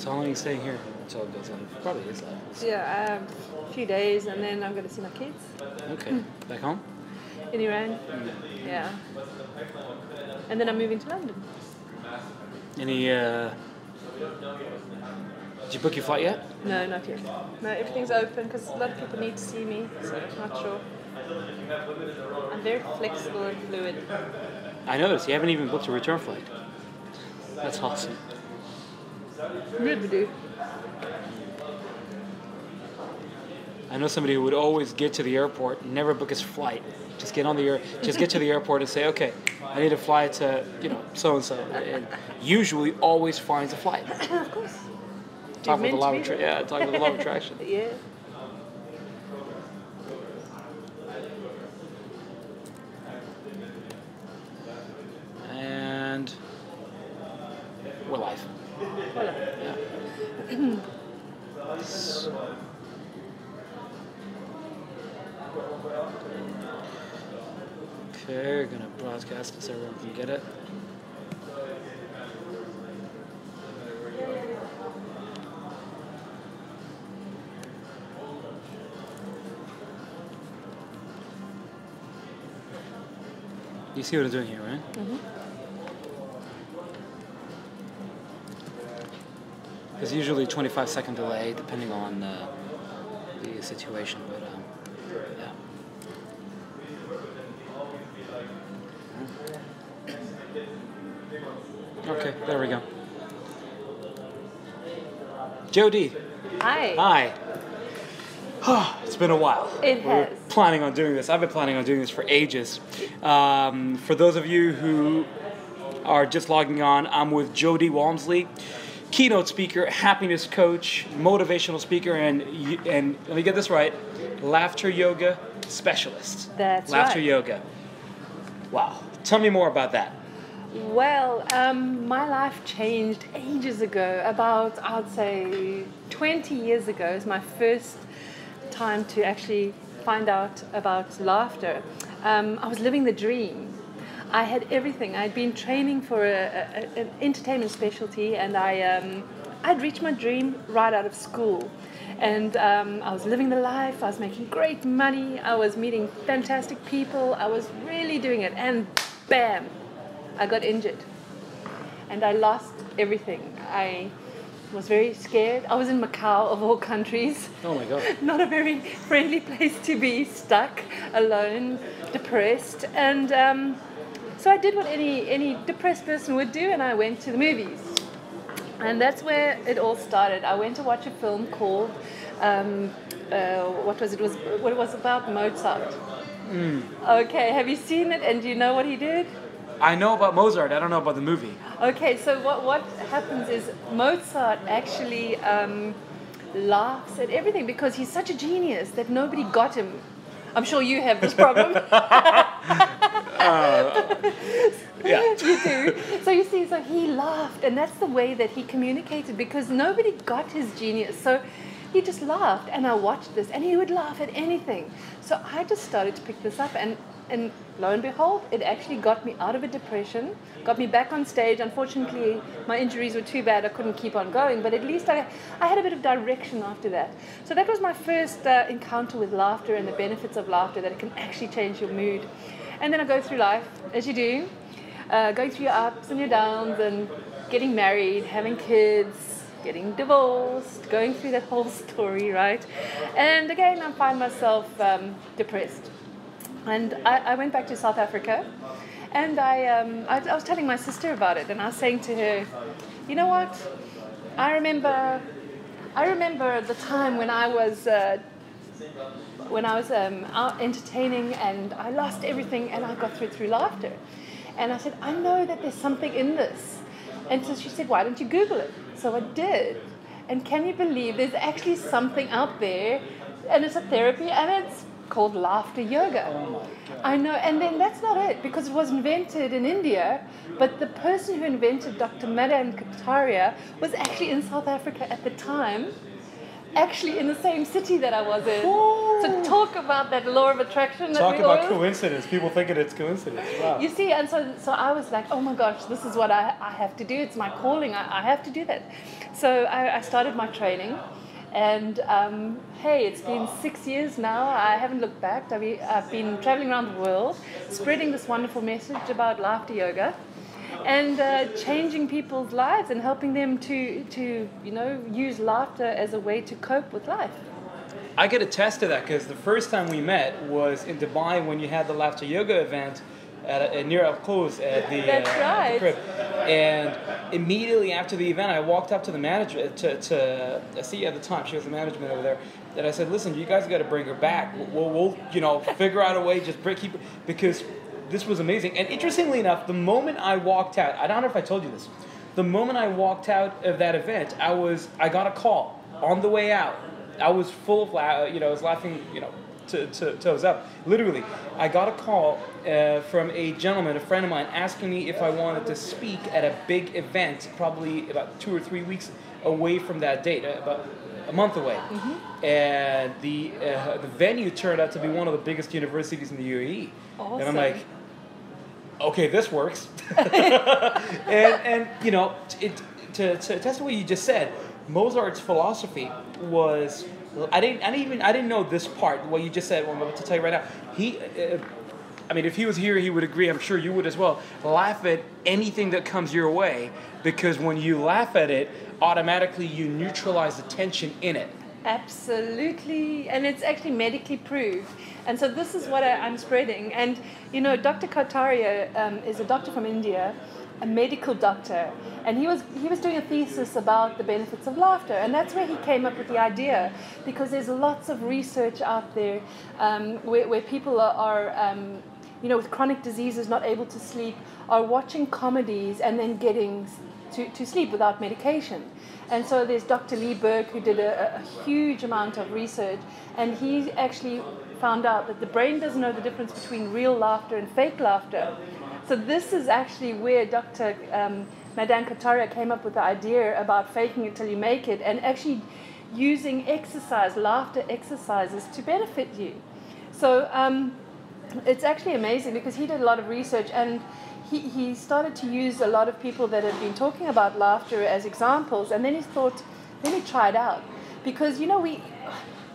So how long are you staying here until it goes on? Probably is that. Yeah, um, a few days, and then I'm going to see my kids Okay. Back home? in Iran. Yeah. And then I'm moving to London. Any, uh. Did you book your flight yet? No, not yet. No, everything's open because a lot of people need to see me, so I'm not sure. I'm very flexible and fluid. I noticed you haven't even booked a return flight. That's awesome. Good to do. I know somebody who would always get to the airport, never book his flight. Just get on the air, just get to the airport and say, okay, I need to fly to, you know, so and so, and usually always finds a flight. of course. Talk with the law of attra- there. yeah, talk with the law of attraction. Yeah. And we're live. Voila. Yeah. So- Okay, we're gonna broadcast this so everyone can get it. You see what I'm doing here, right? Mm -hmm. There's usually 25 second delay depending on the situation, JoDee, Hi. hi. it's been a while. It We were has. planning on doing this. I've been planning on doing this for ages. Um, for those of you who are just logging on, I'm with JoDee Walmsley, keynote speaker, happiness coach, motivational speaker, and and let me get this right, laughter yoga specialist. That's laughter right. yoga. Wow. Tell me more about that. Well, um, my life changed ages ago. About, I'd say, 20 years ago is my first time to actually find out about laughter. Um, I was living the dream. I had everything. I'd been training for a, a, an entertainment specialty, and I, um, I'd reached my dream right out of school. And um, I was living the life. I was making great money. I was meeting fantastic people. I was really doing it. And bam, I got injured and I lost everything. I was very scared. I was in Macau, of all countries. Oh my God. Not a very friendly place to be, stuck, alone, depressed. And um, so I did what any, any depressed person would do, and I went to the movies. And that's where it all started. I went to watch a film called, um, uh, what was it? it? Was what it was about Mozart. Okay, have you seen it? And do you know what he did? I know about Mozart. I don't know about the movie. Okay, so what, what happens is Mozart actually um, laughs at everything because he's such a genius that nobody got him. I'm sure you have this problem. Yeah. you do. So you see, so he laughed, and that's the way that he communicated because nobody got his genius. So he just laughed, and I watched this, and he would laugh at anything. So I just started to pick this up, and and lo and behold, it actually got me out of a depression, got me back on stage. Unfortunately, my injuries were too bad; I couldn't keep on going. But at least I, I had a bit of direction after that. So that was my first uh, encounter with laughter and the benefits of laughter that it can actually change your mood. And then I go through life as you do, uh, going through your ups and your downs, and getting married, having kids, getting divorced, going through that whole story, right? And again, I find myself um, depressed. And I, I went back to South Africa, and I, um, I, I was telling my sister about it, and I was saying to her, you know what? I remember, I remember the time when I was. Uh, when I was um, out entertaining and I lost everything and I got through through laughter. And I said, I know that there's something in this. And so she said, Why don't you Google it? So I did. And can you believe there's actually something out there and it's a therapy and it's called laughter yoga. Oh I know, and then that's not it because it was invented in India, but the person who invented Dr. Madan Kataria was actually in South Africa at the time actually in the same city that I was in. So oh. talk about that law of attraction. Talk about always, coincidence. People thinking it's coincidence. Wow. You see, and so so I was like, oh my gosh, this is what I, I have to do. It's my calling. I, I have to do that. So I, I started my training. And um, hey, it's been six years now. I haven't looked back. I've been, traveling around the world, spreading this wonderful message about laughter yoga, and uh, changing people's lives and helping them to, to you know use laughter as a way to cope with life. I could attest to that because the first time we met was in Dubai when you had the laughter yoga event at, at near Al Quoz at the, That's uh, at the crib. And immediately after the event, I walked up to the manager to, to I see at the time she was the management over there. And I said, "Listen, you guys got to bring her back. We'll, we'll, you know, figure out a way. Just bring keep because this was amazing." And interestingly enough, the moment I walked out, I don't know if I told you this. The moment I walked out of that event, I was I got a call on the way out. I was full of you know, I was laughing, you know, to, to toes up. Literally, I got a call uh, from a gentleman, a friend of mine, asking me if I wanted to speak at a big event, probably about two or three weeks away from that date, uh, about a month away. And the uh, the venue turned out to be one of the biggest universities in the UAE. And I'm like, okay, this works. and and you know, it, to to test what you just said, Mozart's philosophy was I didn't I didn't even I didn't know this part. What you just said, what I'm about to tell you right now. He. Uh, I mean, if he was here, he would agree. I'm sure you would as well. Laugh at anything that comes your way because when you laugh at it, automatically you neutralize the tension in it. Absolutely, and it's actually medically proved. And so this is what I, I'm spreading. And you know, Dr. Kataria um, is a doctor from India, a medical doctor, and he was he was doing a thesis about the benefits of laughter, and that's where he came up with the idea, because there's lots of research out there um, where, where people are. are um, you know, with chronic diseases, not able to sleep, are watching comedies and then getting to, to sleep without medication. And so there's Dr. Lee Berk who did a, a huge amount of research, and he actually found out that the brain doesn't know the difference between real laughter and fake laughter. So this is actually where Dr. Um, Madan Kataria came up with the idea about faking it till you make it, and actually using exercise, laughter exercises to benefit you. So um, it's actually amazing because he did a lot of research and he, he started to use a lot of people that had been talking about laughter as examples and then he thought let me try it out because you know we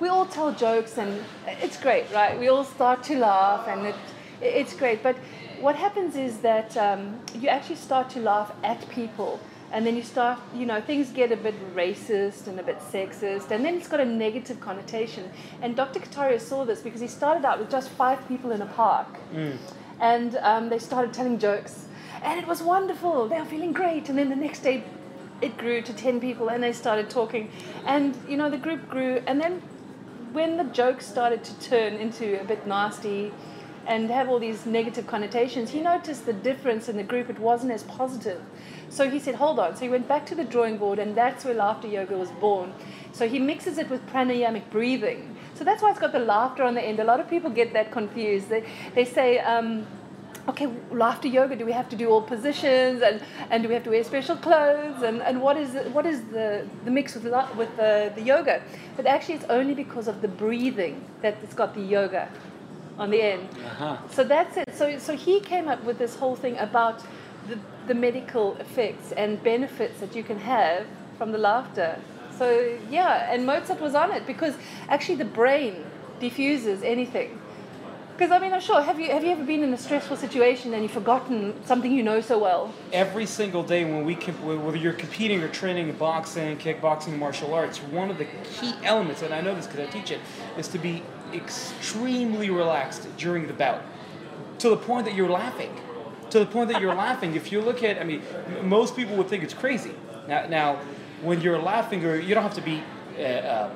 we all tell jokes and it's great right we all start to laugh and it, it's great but what happens is that um, you actually start to laugh at people and then you start you know things get a bit racist and a bit sexist and then it's got a negative connotation. And dr kataria saw this because he started out with just five people in a park. And um, they started telling jokes. And it was wonderful. They were feeling great. And then the next day it grew to 10 people and they started talking. And you know the group grew. And then when the jokes started to turn into a bit nasty and have all these negative connotations, he noticed the difference in the group. It wasn't as positive. So he said, hold on. So he went back to the drawing board, and that's where laughter yoga was born. So he mixes it with pranayamic breathing. So that's why it's got the laughter on the end. A lot of people get that confused. They, they say, um, okay, laughter yoga, do we have to do all positions and, and do we have to wear special clothes and, and what is, what is the, the mix with, with the, the yoga? But actually, it's only because of the breathing that it's got the yoga on the end. Uh-huh. So that's it. So, so he came up with this whole thing about the, the medical effects and benefits that you can have from the laughter. So yeah, and Mozart was on it because actually the brain diffuses anything. Because I mean, I'm sure. Have you have you ever been in a stressful situation and you've forgotten something you know so well? every single day when we comp- whether you're competing or training in boxing, kickboxing, martial arts, one of the key elements, and I know this because I teach it, is to be extremely relaxed during the bout, to the point that you're laughing, to the point that you're laughing. If you look at, I mean, m- most people would think it's crazy. Now, now, when you're laughing, or you don't have to be. Uh, uh,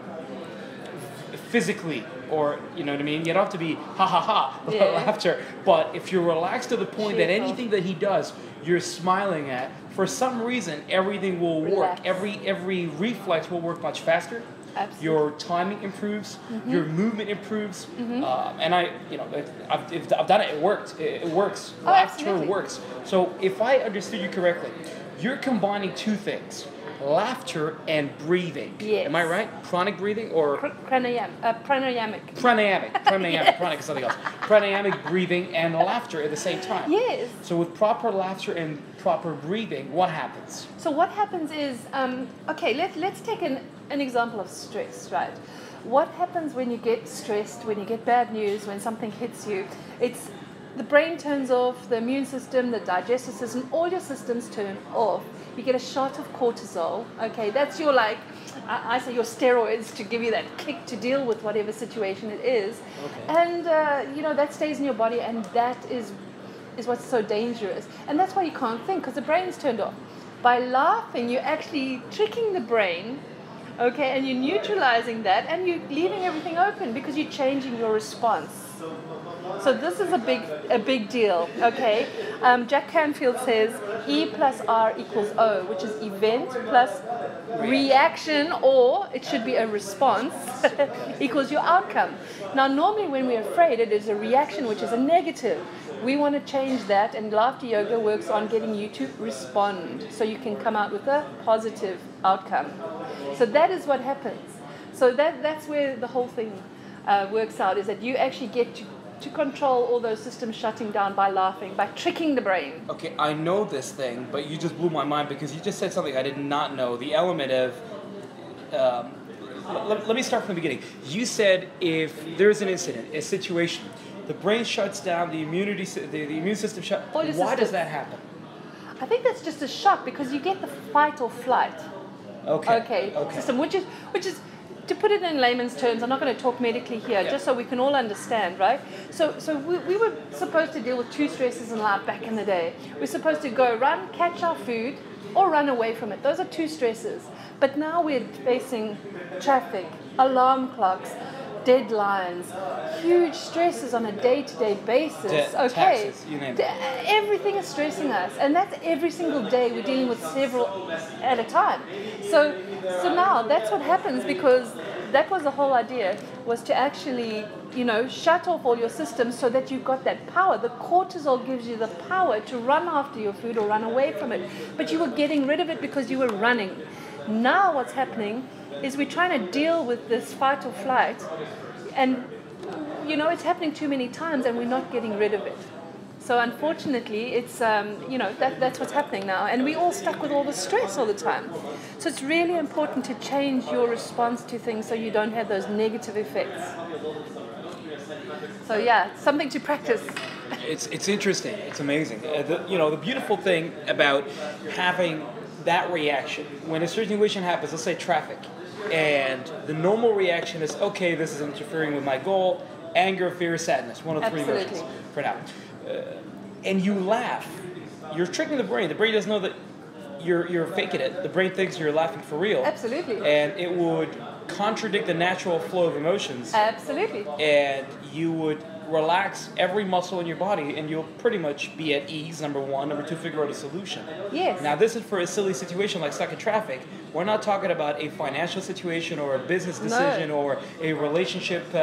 physically or you know what I mean you don't have to be ha ha ha Yeah. laughter but if you're relaxed to the point that anything that he does you're smiling at for some reason everything will work Relax. every every reflex will work much faster Absolutely. your timing improves your movement improves Mm-hmm. uh, and I you know I've, if I've done it it worked it, it works Oh, laughter absolutely. works so if I understood you correctly you're combining two things laughter and breathing. Yes. Am I right? Pranic breathing or Pr- pranayam, uh, pranayamic. pranayamic? Pranayamic. Yes. Pranic is something else. Pranayamic breathing and laughter at the same time. Yes. So with proper laughter and proper breathing, what happens? So what happens is, um, okay, let, let's take an, an example of stress, right? What happens when you get stressed, when you get bad news, when something hits you? It's the brain turns off, the immune system, the digestive system, all your systems turn off. You get a shot of cortisol. Okay, that's your like, I, I say your steroids to give you that kick to deal with whatever situation it is. Okay. And uh, you know that stays in your body, and that is is what's so dangerous. And that's why you can't think because the brain's turned off. By laughing, you're actually tricking the brain, okay, and you're neutralizing that and you're leaving everything open because you're changing your response. So this is a big a big deal, okay? Um, Jack Canfield says E plus R equals O, which is event plus reaction, or it should be a response equals your outcome. Now, normally when we're afraid, it is a reaction, which is a negative. We want to change that, and laughter yoga works on getting you to respond so you can come out with a positive outcome. So that is what happens. So that, that's where the whole thing uh, works out is that you actually get to, to control all those systems shutting down by laughing, by tricking the brain. Okay, I know this thing, but you just blew my mind because you just said something I did not know. The element of. Um, let, let me start from the beginning. You said if there's an incident, a situation, the brain shuts down, the immunity, the, the immune system shut. All your Why does that happen? I think that's just a shock because you get the fight or flight. Okay. okay, Okay. system, which is which is to put it in layman's terms. I'm not going to talk medically here, Yeah. just so we can all understand, right? So, so we, we were supposed to deal with two stresses in life back in the day. We're supposed to go run, catch our food, or run away from it. Those are two stresses. But now we're facing traffic, alarm clocks, deadlines, huge stresses on a day-to-day basis. Debt, okay, taxes, you name it. D- everything is stressing us, and that's every single day. We're dealing with several at a time. So, so now that's what happens because that was the whole idea was to actually, you know, shut off all your systems so that you've got that power. The cortisol gives you the power to run after your food or run away from it, but you were getting rid of it because you were running. Now what's happening is we're trying to deal with this fight or flight, and you know it's happening too many times, and we're not getting rid of it. So unfortunately, it's um, you know that, that's what's happening now, and we're all stuck with all the stress all the time. So it's really important to change your response to things so you don't have those negative effects. So yeah, something to practice. It's it's interesting. It's amazing. Uh, the, you know, the beautiful thing about having that reaction when a situation happens, let's say traffic, and the normal reaction is okay, this is interfering with my goal. Anger, fear, sadness. One of three emotions for now. Uh, and you laugh. You're tricking the brain. The brain doesn't know that you're you're faking it. The brain thinks you're laughing for real. Absolutely. And it would contradict the natural flow of emotions Absolutely. and you would relax every muscle in your body and you'll pretty much be at ease number one number two figure out a solution Yes. now this is for a silly situation like stuck in traffic we're not talking about a financial situation or a business decision or a relationship uh,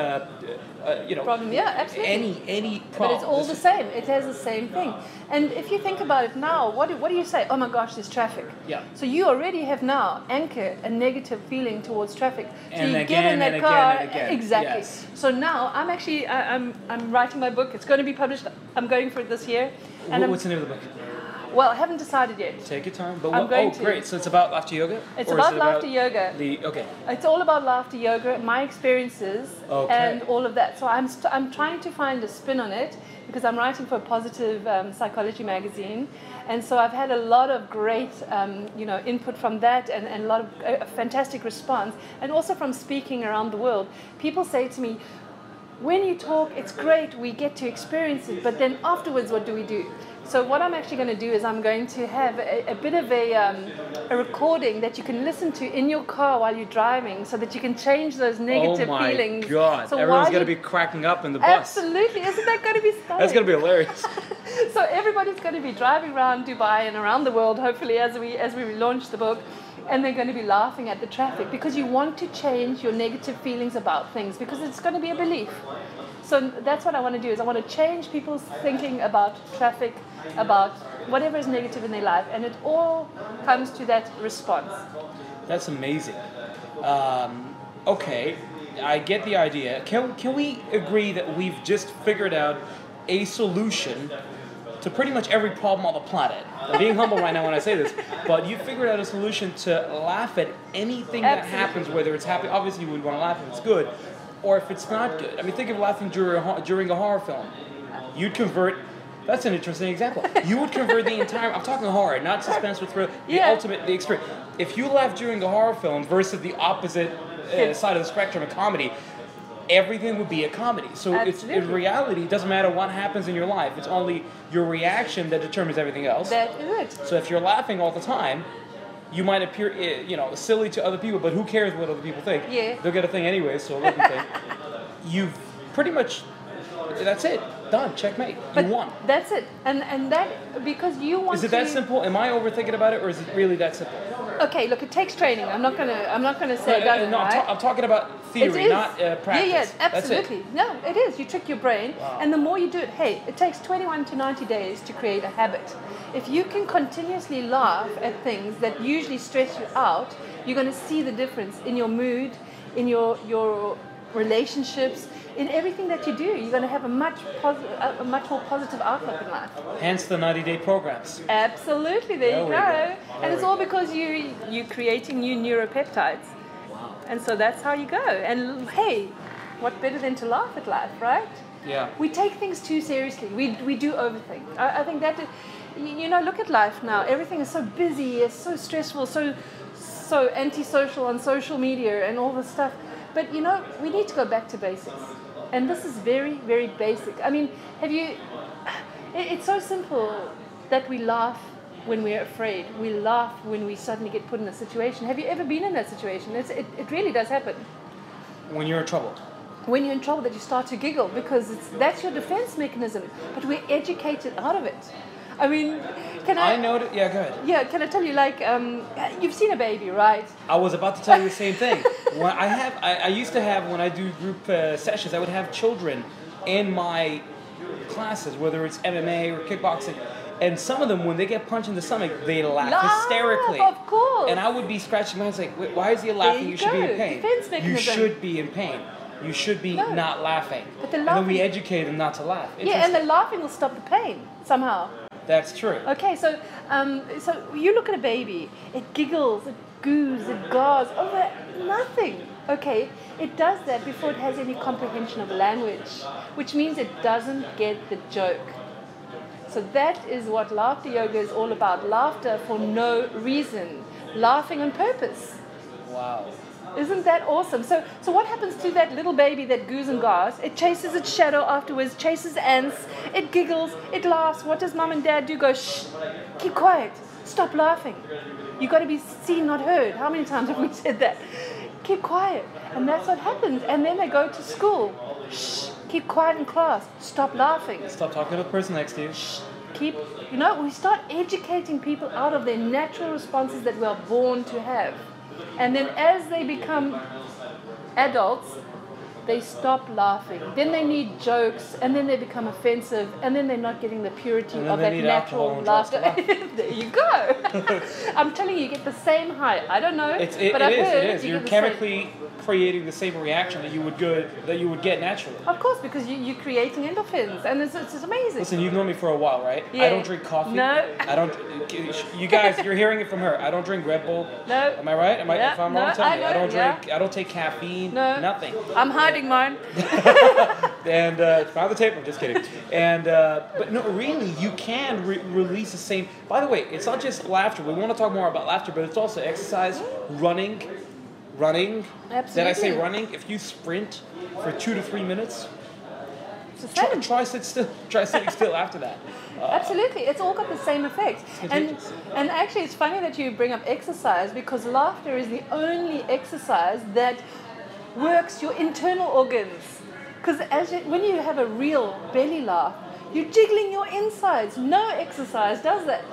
uh, you know Problem. Yeah, absolutely. any any problem. But it's all the same. It has the same thing. And if you think about it now, what do, what do you say? Oh my gosh, there's traffic. Yeah. So you already have now anchored a negative feeling towards traffic. So And you again get in that and again car. and again. Exactly. Yes. So now I'm actually I, I'm I'm writing my book. It's going to be published. I'm going for it this year. And I'm, what's the name of the book well, I haven't decided yet. take your time but I'm what, oh to. great so it's about laughter yoga It's about it laughter yoga. the okay It's all about laughter yoga, my experiences, Okay. and all of that. So I'm, st- I'm trying to find a spin on it because I'm writing for a positive um, psychology magazine. And so I've had a lot of great um, you know, input from that and, and a lot of uh, fantastic response. And also from speaking around the world. People say to me, when you talk, it's great, we get to experience it, but then afterwards, what do we do? So what I'm actually going to do is I'm going to have a, a bit of a, um, a recording that you can listen to in your car while you're driving, so that you can change those negative oh my feelings. god So everyone's gonna be cracking up in the bus Absolutely, isn't that going to be stunning? that's gonna be hilarious so everybody's going to be driving around Dubai and around the world, hopefully, as we as we launch the book, and they're going to be laughing at the traffic because you want to change your negative feelings about things because it's going to be a belief. So that's what I want to do is I want to change people's thinking about traffic, about whatever is negative in their life, and it all comes to that response. That's amazing. Um, okay, I get the idea. Can, can we agree that we've just figured out a solution to pretty much every problem on the planet? I'm being humble right now when I say this, but you figured out a solution to laugh at anything that happens, whether it's happy. Obviously, you would want to laugh if it's good, or if it's not good. I mean, think of laughing during a, during a horror film. You'd convert. That's an interesting example. You would convert the entire. I'm talking horror, not suspense or thriller. The Yeah. ultimate, the experience. If you laugh during a horror film versus the opposite uh, side of the spectrum, a comedy, everything would be a comedy. So it's in reality, it doesn't matter what happens in your life. It's only your reaction that determines everything else. That is it. So if you're laughing all the time, you might appear, eh, you know, silly to other people, but who cares what other people think? Yeah. They'll get a thing anyway, so let them think. You've pretty much, that's it. Done. Checkmate. But you won. That's it, and and that because you want Is it to. that simple? Am I overthinking about it, or is it really that simple? Okay, look, it takes training. I'm not gonna. I'm not gonna say it doesn't. no, I'm, ta- I'm talking about theory, not uh, practice. Yeah, yeah, That's it. absolutely. No, it is. You trick your brain, Wow. and the more you do it, hey, it takes 21 to 90 days to create a habit. If you can continuously laugh at things that usually stress you out, you're going to see the difference in your mood, in your your relationships, in everything that you do. You're going to have a much posi- a, much more positive outlook in life. Hence the 90 day programs. Absolutely, there, There you go. go. And it's all because you you're creating new neuropeptides. Wow. And so that's how you go. And hey, what better than to laugh at life, right? Yeah. We take things too seriously. We, we do overthink. I, I think that, you you know, look at life now. Everything is so busy, it's so stressful, so so antisocial on social media and all this stuff. But you know, we need to go back to basics. And this is very, very basic. I mean, have you? It, it's so simple that we laugh when we're afraid. We laugh when we suddenly get put in a situation. Have you ever been in that situation? It's, it, it really does happen When you're in trouble. when you're in trouble that you start to giggle because it's, that's your defense mechanism. But we're educated out of it. I mean, can I? I know that. Yeah, go ahead. Yeah, can I tell you? Like, um, you've seen a baby, right? I was about to tell you the same thing. when I have, I, I used to have when I do group uh, sessions, I would have children in my classes, whether it's MMA or kickboxing, and some of them, when they get punched in the stomach, they laugh, Laugh, hysterically. of course. And I would be scratching my head like, "Wait, why is he laughing? you You, should be in pain. Defense you should be in pain. You should be No. not laughing. But the and then we educate them not to laugh. Yeah, and the laughing will stop the pain somehow. That's true. Okay, so um, so you look at a baby, it giggles, it goos, it gars over nothing. Okay, it does that before it has any comprehension of language, which means it doesn't get the joke. So that is what laughter yoga is all about. Laughter for no reason, laughing on purpose. Wow. Isn't that awesome? So, so what happens to that little baby that goos and gars? It chases its shadow afterwards, chases ants, it giggles, it laughs. What does mom and dad do? Go, shh, keep quiet, stop laughing. You've got to be seen, not heard. How many times have we said that? Keep quiet. And that's what happens. And then they go to school. Shh, keep quiet in class, stop laughing Stop talking to the person next to you. Shh, keep you know we start educating people out of their natural responses that we are born to have and then as they become adults they stop laughing then they need jokes and then they become offensive and then they're not getting the purity of that natural and drugs to laughter there you go i'm telling you you get the same high i don't know it, but it i've is, heard it is. you You're get the same. chemically creating the same reaction that you would good that you would get naturally. of course because you, you're creating endorphins and it's, it's, amazing Listen, you've known me for a while, right? Yeah. I don't drink coffee. No. I don't. You guys, you're hearing it from her. I don't drink Red Bull. No. Am I right? Am I? Yeah, if I'm no, wrong, tell I me. I don't yeah. drink. I don't take caffeine. No. Nothing. i'm hiding mine And uh, it's not the tape. I'm just kidding. And uh, but no, really, you can re- release the same. By the way, it's not just laughter. We want to talk more about laughter, but it's also exercise, running, running. Did I say running? If you sprint for two to three minutes, try, try sit still. Try sitting still after that. Uh, Absolutely, it's all got the same effect. And and actually, it's funny that you bring up exercise because laughter is the only exercise that works your internal organs. Because as you, when you have a real belly laugh, you're jiggling your insides. No exercise does that.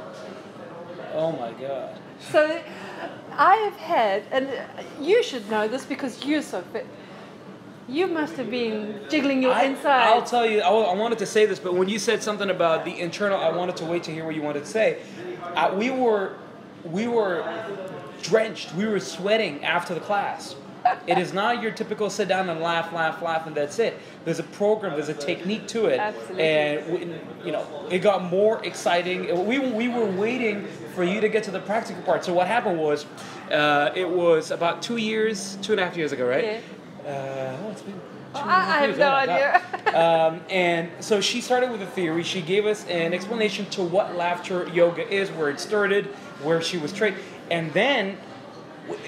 Oh my god. So I have had, and you should know this because you're so fit. You must have been jiggling your I, inside. I'll tell you. I, I wanted to say this, but when you said something about the internal, I wanted to wait to hear what you wanted to say. Uh, we were, we were drenched. We were sweating after the class. It is not your typical sit down and laugh, laugh, laugh, and that's it. There's a program. There's a technique to it, Absolutely. and we, you know it got more exciting. We we were waiting for you to get to the practical part. So what happened was, uh, it was about two years, two and a half years ago, right? Yeah. Uh, oh, it's been a I, have no Oh idea. Um, and so she started with a theory. She gave us an explanation to what laughter yoga is, where it started, where she was trained, and then.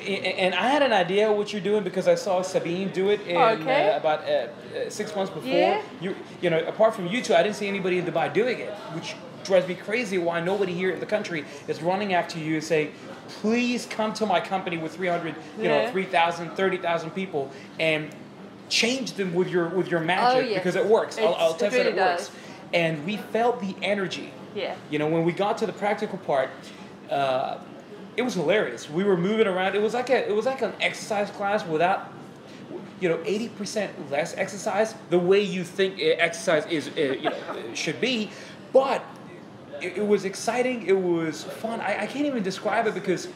And I had an idea what you're doing because I saw Sabine do it in Okay. uh, about uh, uh, six months before. Yeah. You, you know, apart from you two, I didn't see anybody in Dubai doing it, which drives me crazy. Why nobody here in the country is running after you and say, "Please come to my company with 300, you know, Yeah. 3,000, 30,000 people and change them with your with your magic Oh, yes. because it works. I'll, It's- I'll it test that really it works. And we felt the energy. Yeah. You know, when we got to the practical part, uh, it was hilarious. We were moving around. It was like a it was like an exercise class without you know, eighty percent less exercise. The way you think exercise is, you know, should be, but it, it was exciting. It was fun. I, I can't even describe it because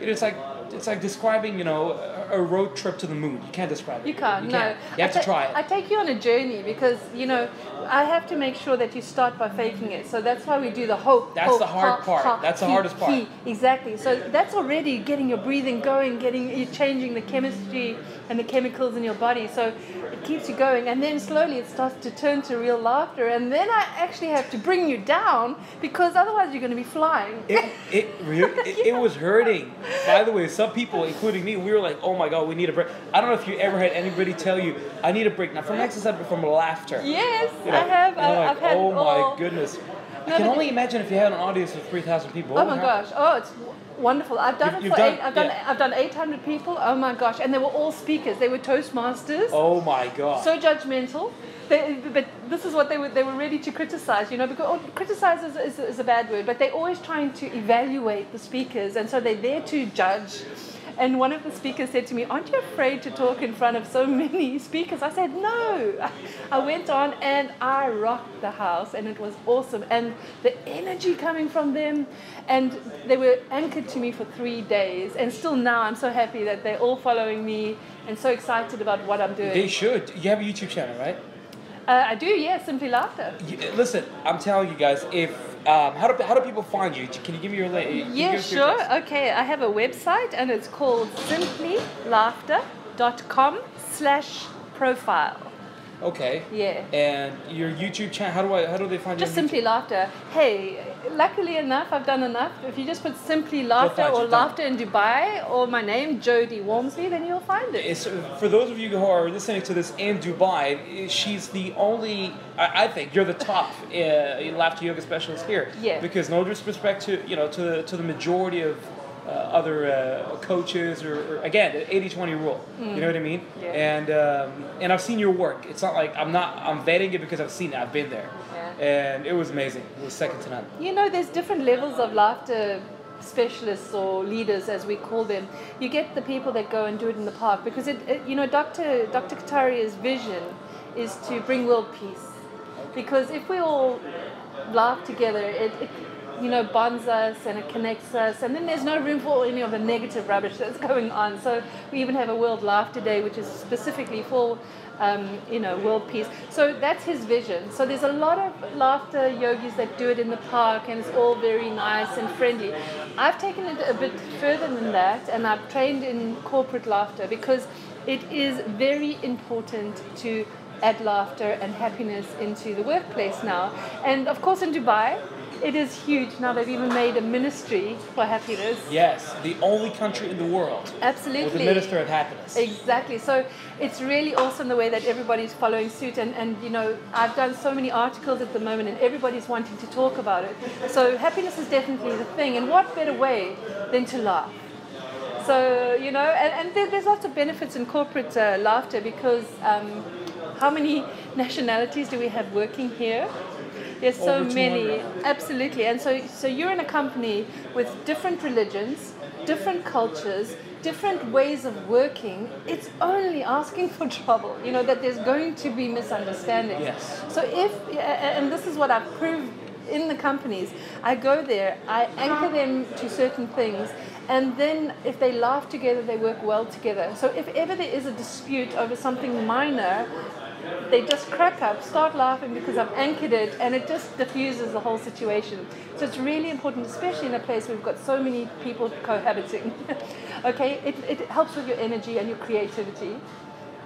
it's like it's like describing, you know, a, a road trip to the moon. You can't describe it. You can't, You no. You have I to try it. I take you on a journey because, you know, I have to make sure that you start by faking it. So that's why we do the hope. That's the hard part. That's the hardest part. Exactly. So that's already getting your breathing going, getting you changing the chemistry and the chemicals in your body. So it keeps you going. And then slowly it starts to turn to real laughter. And then I actually have to bring you down because otherwise you're going to be flying. It, it, really, it, it was hurting. By the way, some people, including me, we were like, oh my God, we need a break. I don't know if you ever had anybody tell you, I need a break, Now, from exercise, but from laughter. yes, You know, I have. I, like, I've had oh my all- goodness. I can only imagine if you had an audience of 3,000 people. Oh my gosh! Oh, it's wonderful. I've done You've- it for done- eight. I've done. yeah. I've done 800 people. Oh my gosh! And they were all speakers. They were Toastmasters. Oh my God. So judgmental. They, but this is what they were. They were ready to criticize. You know, because oh, criticize is, is, is a bad word. But they're always trying to evaluate the speakers, and so they're there to judge. And one of the speakers said to me, Aren't you afraid to talk in front of so many speakers? I said, No. I went on and I rocked the house, and it was awesome. And the energy coming from them, and they were anchored to me for three days. And still now, I'm so happy that they're all following me and so excited about what I'm doing. They should. You have a YouTube channel, right? Uh, I do, yeah, Simply Laughter. Listen, I'm telling you guys, if um, how do how do people find you? Can you give me your link? Yeah, your sure. Okay, I have a website and it's called simplylaughter.com slash profile. Okay. Yeah. And your YouTube channel, how do I how do they find you? Just on YouTube? Simply Laughter. Hey, luckily enough, I've done enough. If you just put Simply Laughter or. Laughter in Dubai or my name, JoDee Walmsley, then you'll find it. It's, for those of you who are listening to this in Dubai, she's the only. I, I think you're the top uh, laughter yoga specialist here. Yeah. Because no disrespect to you know to the to the majority of uh, other uh, coaches or, or again 80-20 rule. You know what I mean? Mm. Yeah. And um, and I've seen your work. It's not like I'm not I'm vetting it because I've seen it. I've been there. And it was amazing. It was second to none. You know, there's different levels of laughter specialists or leaders, as we call them. You get the people that go and do it in the park because it, it you know, Dr. Dr. Kataria's vision is to bring world peace. Because if we all laugh together, it, it you know bonds us and it connects us, and then there's no room for any of the negative rubbish that's going on. So we even have a World Laughter Day, which is specifically for um, you know, world peace. So that's his vision. So there's a lot of laughter yogis that do it in the park, and it's all very nice and friendly. I've taken it a bit further than that, and I've trained in corporate laughter because it is very important to add laughter and happiness into the workplace now. And of course, in Dubai, it is huge. Now they've even made a ministry for happiness. Yes, the only country in the world Absolutely. with a minister of happiness. Exactly. So it's really awesome the way that everybody's following suit. And, and, you know, I've done so many articles at the moment and everybody's wanting to talk about it. So happiness is definitely the thing. And what better way than to laugh? So, you know, and, and there, there's lots of benefits in corporate uh, laughter because um, how many nationalities do we have working here? There's so Over 200. many, absolutely. And so, so you're in a company with different religions, different cultures, different ways of working, it's only asking for trouble. You know that there's going to be misunderstandings. Yes. So if and this is what I've proved in the companies, I go there, I anchor them to certain things, and then if they laugh together, they work well together. So if ever there is a dispute over something minor, they just crack up, start laughing because I've anchored it, and it just diffuses the whole situation. So it's really important, especially in a place where we've got so many people cohabiting. okay, it, it helps with your energy and your creativity.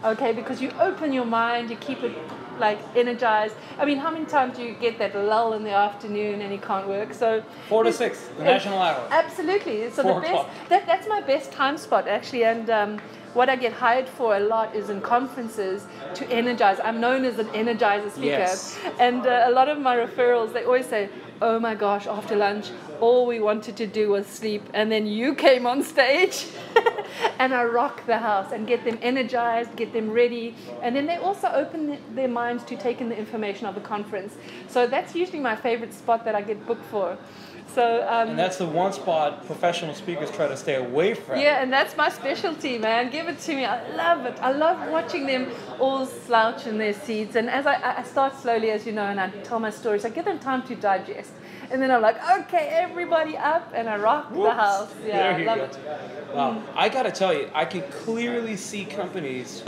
Okay, because you open your mind, you keep it like energized. I mean, how many times do you get that lull in the afternoon and you can't work? So four to six, the national hour. Absolutely. So Four the best that, that's my best time spot actually, and. Um, what I get hired for a lot is in conferences to energize. I'm known as an energizer speaker. Yes. And uh, a lot of my referrals, they always say, oh my gosh, after lunch, all we wanted to do was sleep. And then you came on stage and I rock the house and get them energized, get them ready. And then they also open their minds to take in the information of the conference. So that's usually my favorite spot that I get booked for. So um, And that's the one spot professional speakers try to stay away from. yeah, and that's my specialty, man. Give it to me. I love it. I love watching them all slouch in their seats. And as I, I start slowly, as you know, and I tell my stories, I give them time to digest. And then I'm like, okay, everybody up, and I rock the house. Yeah, There I love go. it. Wow. I got to tell you, I can clearly see companies,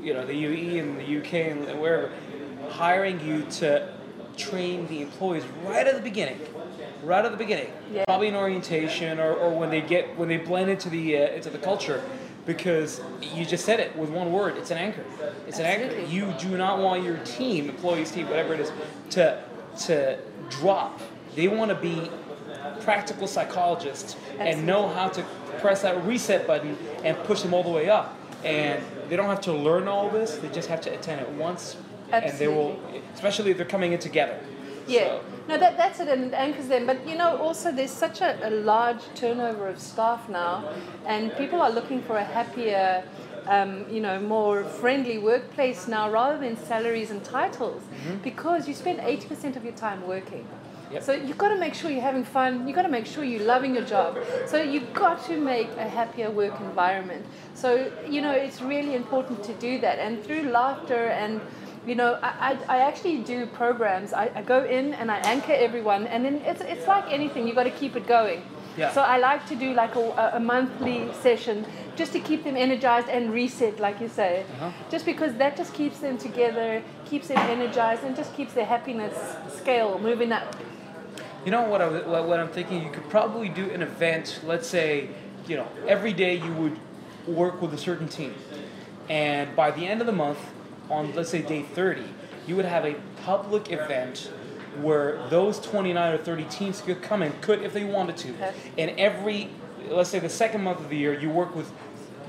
you know, the UE and the UK and wherever, hiring you to train the employees right at the beginning. Right at the beginning, Yeah. probably in orientation or, or when they get when they blend into the uh, into the culture, because you just said it with one word. It's an anchor. It's an anchor. You do not want your team, employees, team, whatever it is, to to drop. They want to be practical psychologists and know how to press that reset button and push them all the way up. And they don't have to learn all this; they just have to attend it once, and they will. Especially if they're coming in together. Yeah. No, that, that's it, and it anchors them. But you know, also there's such a, a large turnover of staff now, and people are looking for a happier, um, you know, more friendly workplace now rather than salaries and titles, because you spend 80% of your time working. Yep. So you've got to make sure you're having fun. You've got to make sure you're loving your job. So you've got to make a happier work environment. So you know it's really important to do that, and through laughter and you know, I, I, I actually do programs. I, I go in and I anchor everyone, and then it's, it's like anything, you've got to keep it going. Yeah. So I like to do like a, a monthly session just to keep them energized and reset, like you say. Uh-huh. Just because that just keeps them together, keeps them energized, and just keeps their happiness scale moving up. You know what, I, what, what I'm thinking? You could probably do an event, let's say, you know, every day you would work with a certain team. And by the end of the month, on let's say day 30, you would have a public event where those 29 or 30 teams could come and could if they wanted to. Okay. And every, let's say the second month of the year, you work with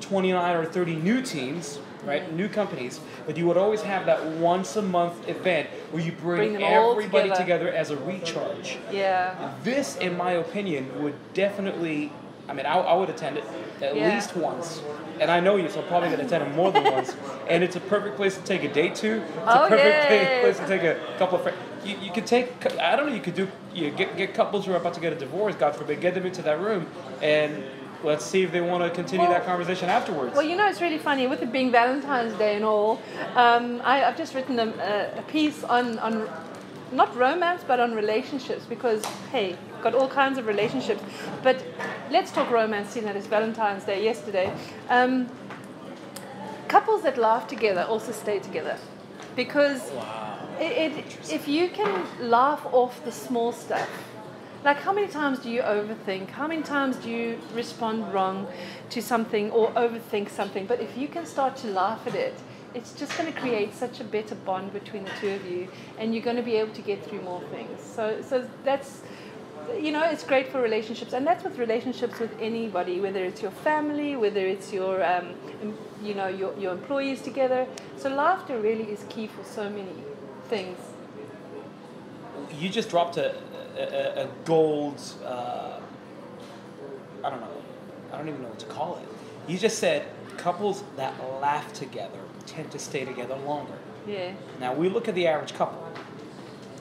29 or 30 new teams, right? New companies, but you would always have that once a month event where you bring, Bring everybody together. together as a recharge. Yeah. This, in my opinion, would definitely. I mean, I, I would attend it at Yeah. least once, and I know you, so I'm probably gonna attend it more than once. And it's a perfect place to take a date to. It's Oh, a perfect yeah. place to take a couple of friends. You, you could take. I don't know. You could do. You get get couples who are about to get a divorce. God forbid, get them into that room, and let's see if they want to continue Well- that conversation afterwards. Well, you know, it's really funny with it being Valentine's Day and all. Um, I, I've just written a, a, a piece on, on not romance, but on relationships because, hey, got all kinds of relationships. But let's talk romance, seeing that it's Valentine's Day yesterday. Um, couples that laugh together also stay together because wow. it, it, if you can laugh off the small stuff, like how many times do you overthink? How many times do you respond wrong to something or overthink something? But if you can start to laugh at it, it's just going to create such a better bond between the two of you, and you're going to be able to get through more things. So, so that's you know, it's great for relationships, and that's with relationships with anybody, whether it's your family, whether it's your, um, you know, your, your employees together. So laughter really is key for so many things. you just dropped a, a, a gold uh, I don't know I don't even know what to call it you just said couples that laugh together tend to stay together longer Yeah. now we look at the average couple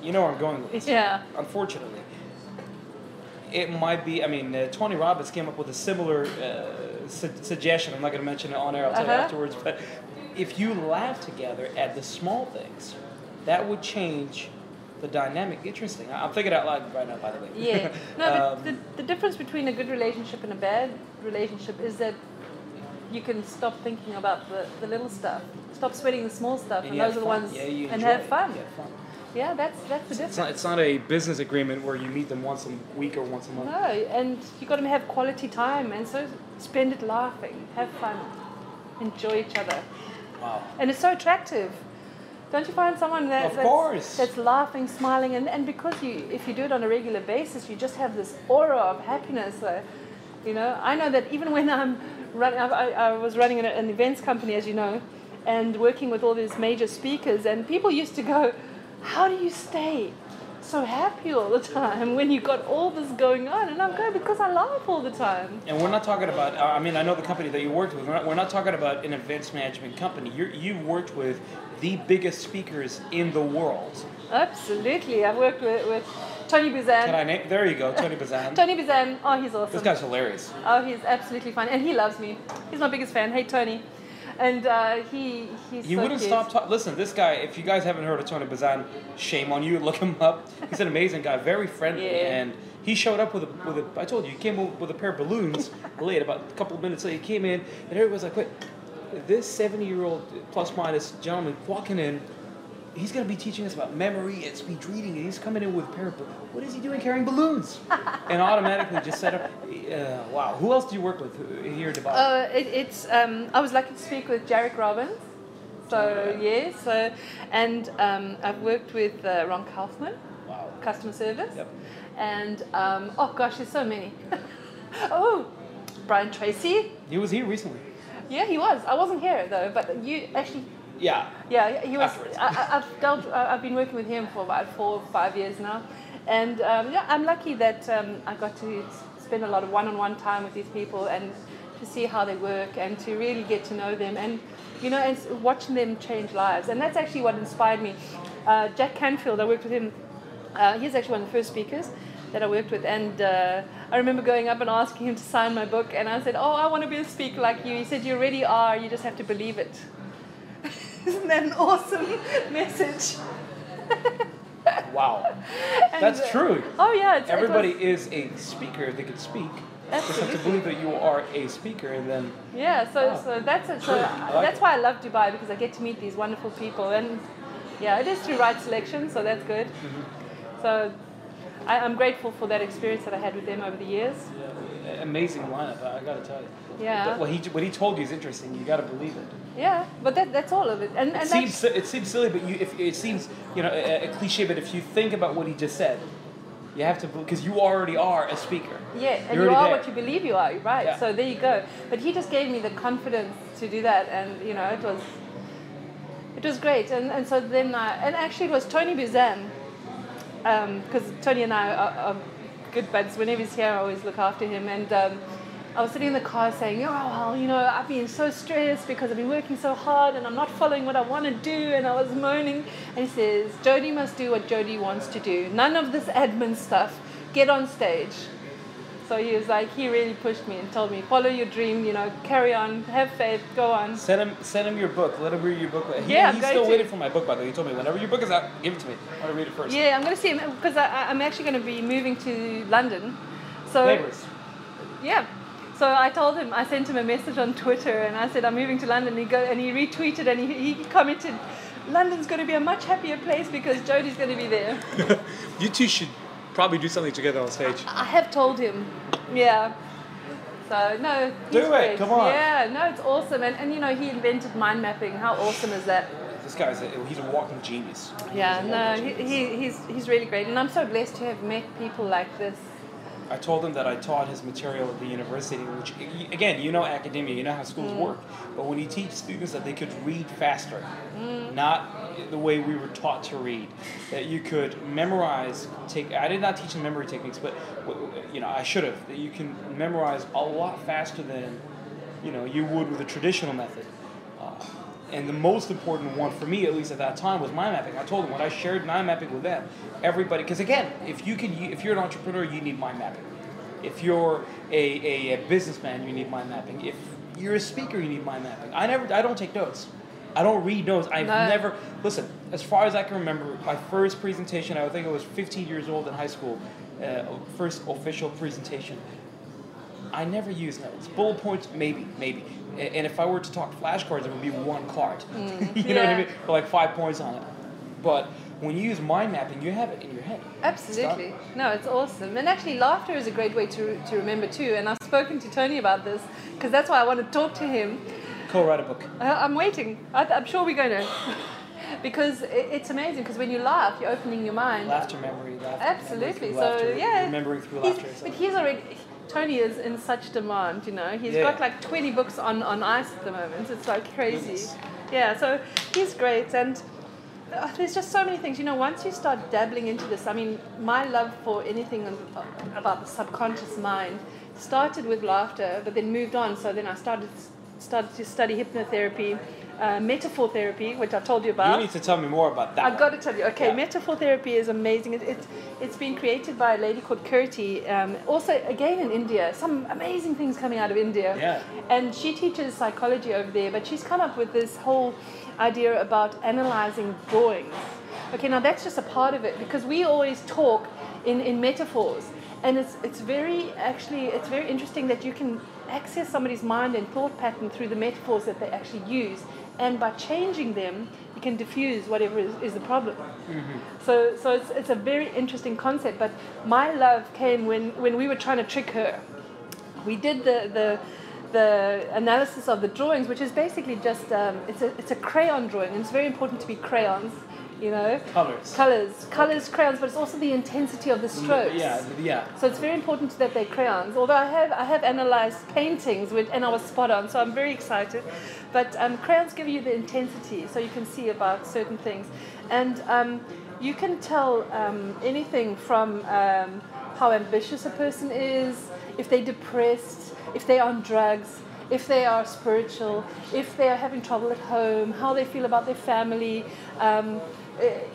you know where I'm going with this Yeah. unfortunately it might be. I mean, uh, Tony Robbins came up with a similar uh, su- suggestion. I'm not going to mention it on air. I'll tell you Uh-huh. afterwards. But if you laugh together at the small things, that would change the dynamic. Interesting. I'm thinking out loud right now, by the way. Yeah. No, Um, but the, the difference between a good relationship and a bad relationship is that you can stop thinking about the, the little stuff. Stop sweating the small stuff, and, you those are the fun. ones Yeah, you and have it. fun. You have fun. Yeah, that's that's the It's difference. not, it's not a business agreement where you meet them once a week or once a month. No, and you've got to have quality time, and so spend it laughing, have fun, enjoy each other, Wow. and it's so attractive. Don't you find someone that, that's, that's laughing, smiling, and, and because you, if you do it on a regular basis, you just have this aura of happiness. So, you know, I know that even when I'm running, I, I I was running an, an events company, as you know, and working with all these major speakers, and people used to go, "How do you stay so happy all the time when you got all this going on?" And I'm going because I laugh all the time. And we're not talking about. I mean, I know the company that you worked with. We're not, we're not talking about an events management company. You're, you've worked with the biggest speakers in the world. Absolutely, I've worked with, with Tony Buzan. Can I name? There you go, Tony Buzan. Tony Buzan, oh, he's awesome. This guy's hilarious. Oh, he's absolutely fun, and he loves me. He's my biggest fan. Hey, Tony, and uh, he he's He so wouldn't cute. stop talking. Listen, this guy. If you guys haven't heard of Tony Buzan, shame on you. Look him up. He's an amazing guy. Very friendly, Yeah. and he showed up with a with a. I told you, he came with a pair of balloons late. About a couple of minutes late, he came in, and everybody was like, "Wait, this seventy-year-old plus minus gentleman walking in." He's going to be teaching us about memory and speech reading, and he's coming in with a pair of. bal- What is he doing carrying balloons? and automatically just set up. Uh, wow. Who else do you work with here in Dubai? Uh, it, it's um, I was lucky to speak with Jairek Robbins. So yeah, so and um, I've worked with uh, Ron Kaufman, wow. customer service, Yep. and um, oh gosh, there's so many. oh, Brian Tracy. He was here recently. Yeah, he was. I wasn't here though, but you actually Yeah. Yeah, he was. Afterwards. I, I've dealt. I've been working with him for about four or five years now, and um, yeah, I'm lucky that um, I got to spend a lot of one-on-one time with these people and to see how they work and to really get to know them and you know and watching them change lives. And that's actually what inspired me. Uh, Jack Canfield, I worked with him. Uh, he's actually one of the first speakers that I worked with, and uh, I remember going up and asking him to sign my book, and I said, "Oh, I want to be a speaker like you." He said, "You already are. You just have to believe it." Isn't that an awesome message? Wow. And, That's uh, true. Oh yeah, it's, it was- Everybody is a speaker if they can speak. Just have to believe that you are a speaker and then yeah, so Oh. so that's it. So. Like that's it. why I love Dubai because I get to meet these wonderful people, and yeah, it is through right selection, so that's good. Mm-hmm. So I, I'm grateful for that experience that I had with them over the years. yeah, amazing lineup, I I gotta tell you. Yeah. What he what he told you is interesting. You gotta believe it. Yeah, but that, that's all of it. And, and It seems it seems silly, but you if it seems you know a, a cliche, but if you think about what he just said, you have to because you already are a speaker. yeah, and You're you are there. what you believe you are, right? Yeah. So there you go. But he just gave me the confidence to do that, and you know, it was it was great. And and so then I, and actually it was Tony Buzan, because Tony and I are, are good buds. Whenever he's here, I always look after him. And um, I was sitting in the car saying, "Oh well, you know, I've been so stressed because I've been working so hard and I'm not following what I want to do." And I was moaning. And he says, "JoDee must do what JoDee wants to do. None of this admin stuff. Get on stage." So he was like, he really pushed me and told me, "Follow your dream. You know, carry on, have faith, go on." Send him send him your book. Let him read your book. He, Yeah, I'm he's still to. waiting for my book by the way. He told me whenever your book is out, give it to me. I want to read it first. Yeah, I'm going to see him because I, I'm actually going to be moving to London. So Neighbors. yeah. So I told him, I sent him a message on Twitter, and I said I'm moving to London. He go and he retweeted and he, he commented, "London's going to be a much happier place because JoDee's going to be there." you two should probably do something together on stage. I have told him, yeah. So no, he's Do it, great. come on. Yeah, no, it's awesome, and and you know he invented mind mapping. How awesome is that? This guy's a, he's a walking genius. Yeah, He's a no, walking he, he, he's he's really great, and I'm so blessed to have met people like this. I told him that I taught his material at the university, which, again, you know academia, you know how schools mm. work. But when you teach students that they could read faster, mm. not the way we were taught to read, that you could memorize, take, I did not teach them memory techniques, but, you know, I should have, that you can memorize a lot faster than, you know, you would with a traditional method. And the most important one for me, at least at that time, was mind mapping. I told them when I shared mind mapping with them, everybody, because again, if you can, if you're an entrepreneur, you need mind mapping. If you're a, a, a businessman, you need mind mapping. If you're a speaker, you need mind mapping. I never, I don't take notes. I don't read notes. I've No. never listen. As far as I can remember, my first presentation, I think I was 15 years old in high school. Uh, first official presentation. I never use notes. Bullet points, maybe, maybe. And if I were to talk flashcards, it would be one card. Mm, you know what I mean? With like five points on it. But when you use mind mapping, you have it in your head. Absolutely. No, it's awesome. And actually, laughter is a great way to, to remember too. And I've spoken to Tony about this because that's why I want to talk to him. Co-write a book. I- I'm waiting. I, I'm sure we're going to. because it, it's amazing because when you laugh, you're opening your mind. Laughter memory. Laughter, Absolutely. memory So laughter, yeah, remembering through he's- laughter. so- But he's already. Tony is in such demand, you know. He's Yeah. got like 20 books on, on ice at the moment. It's like crazy. Yeah, so he's great. And uh, there's just so many things. You know, once you start dabbling into this, I mean, my love for anything about the subconscious mind started with laughter, but then moved on. So then I started started to study hypnotherapy, uh, metaphor therapy, which I told you about. You need to tell me more about that. I've got to tell you. Okay, Yeah. metaphor therapy is amazing. It, it, it's been created by a lady called Kirti. Um, also, again in India, some amazing things coming out of India. Yeah. And she teaches psychology over there, but she's come up with this whole idea about analyzing drawings. Okay, now that's just a part of it because we always talk in, in metaphors. And it's, it's very, actually, it's very interesting that you can access somebody's mind and thought pattern through the metaphors that they actually use. And by changing them, you can diffuse whatever is, is the problem. So, so it's, it's a very interesting concept. But my love came when, when we were trying to trick her we did the, the, the analysis of the drawings, which is basically just um, it's, a, it's a crayon drawing, and it's very important to be crayons, you know. Colors. Colors, colors, crayons, but it's also the intensity of the strokes. Yeah, yeah. So it's very important that they're crayons. Although I have I have analyzed paintings with, and I was spot on, so I'm very excited. But um, crayons give you the intensity, so you can see about certain things, and um, you can tell um, anything from um, how ambitious a person is, if they're depressed, if they're on drugs. If they are spiritual, if they are having trouble at home, how they feel about their family, um,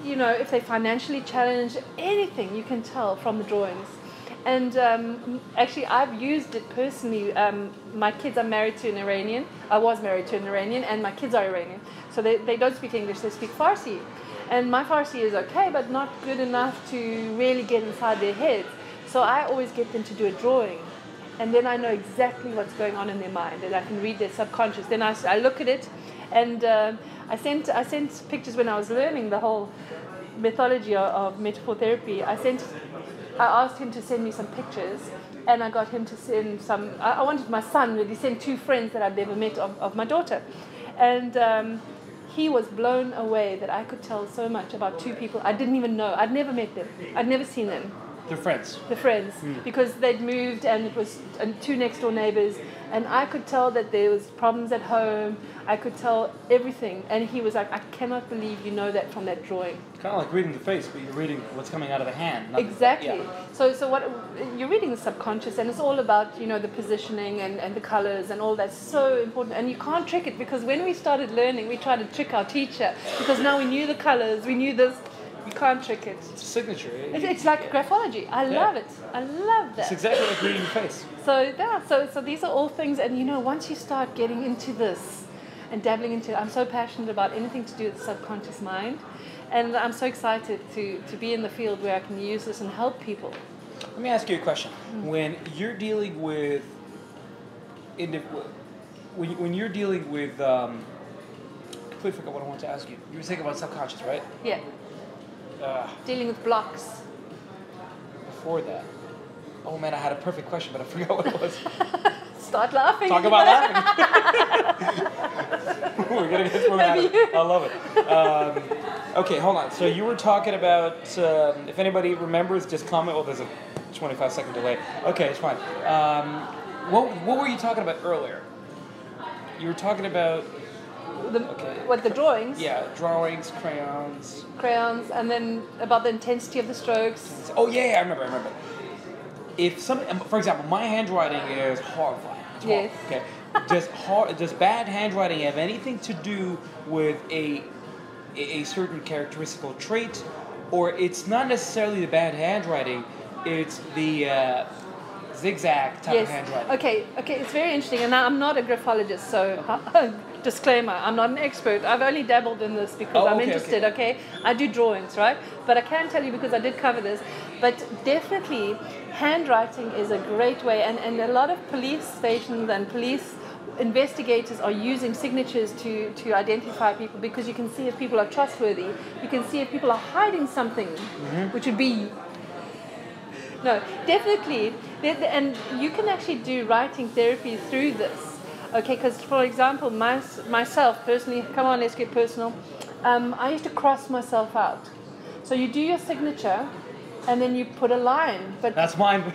you know, if they're financially challenged, anything you can tell from the drawings. And um, actually, I've used it personally. Um, my kids are married to an Iranian. I was married to an Iranian, and my kids are Iranian. So they, they don't speak English, they speak Farsi. And my Farsi is okay, but not good enough to really get inside their heads. So I always get them to do a drawing. And then I know exactly what's going on in their mind, and I can read their subconscious. Then I, I look at it, and um I sent I sent pictures when I was learning the whole mythology of, of metaphor therapy. I sent I asked him to send me some pictures, and I got him to send some. I, I wanted my son, but he sent two friends that I'd never met of, of my daughter, and. Um, he was blown away that I could tell so much about two people I didn't even know. I'd never met them. I'd never seen them They're friends. the friends because they'd moved and it was and two next door neighbors and I could tell that there was problems at home. I could tell everything and he was like, I cannot believe you know that from that drawing. Kind of like reading the face, but you're reading what's coming out of the hand. not the- Exactly. yeah. So so what you're reading the subconscious and it's all about, you know, the positioning and, and the colors and all that's so important and you can't trick it because when we started learning we tried to trick our teacher because now we knew the colors, we knew this you can't trick it. It's a signature. It's, it's like graphology. I Yeah. love it. I love that. It's exactly like reading face. So yeah, so so these are all things, and you know, once you start getting into this and dabbling into it, I'm so passionate about anything to do with the subconscious mind, and I'm so excited to to be in the field where I can use this and help people. Let me ask you a question. When you're dealing with, when, when you're dealing with, um, completely forgot what I wanted to ask you. You were thinking about subconscious, right? Yeah, Uh, dealing with blocks. before that. Oh man, I had a perfect question, but I forgot what it was. Start laughing. Talk about laughing. We're gonna get through Maybe. I love it. Um, okay, hold on. So you were talking about um, if anybody remembers, just comment. Well, there's a 25 second delay. Okay, it's fine. Um, what what were you talking about earlier? You were talking about The, Okay. What the drawings, yeah drawings, crayons. crayons, and then about the intensity of the strokes. Oh yeah, yeah, I remember. I remember. If some, um, for example, my handwriting is horrifying. It's Yes. Okay. Does hard, does bad handwriting have anything to do with a a certain characteristical trait, or it's not necessarily the bad handwriting, it's the uh, zigzag type of handwriting. Okay, okay, it's very interesting. And I'm not a graphologist, so disclaimer, I'm not an expert. I've only dabbled in this because Oh, I'm okay, interested, okay. I do drawings, right? But I can tell you because I did cover this. But definitely, handwriting is a great way, and, and a lot of police stations and police investigators are using signatures to, to identify people because you can see if people are trustworthy. You can see if people are hiding something, Mm-hmm. which would be no, definitely. And you can actually do writing therapy through this. Okay, because for example, my, myself personally, come on, let's get personal. Um, I used to cross myself out. So you do your signature and then you put a line. But That's mine.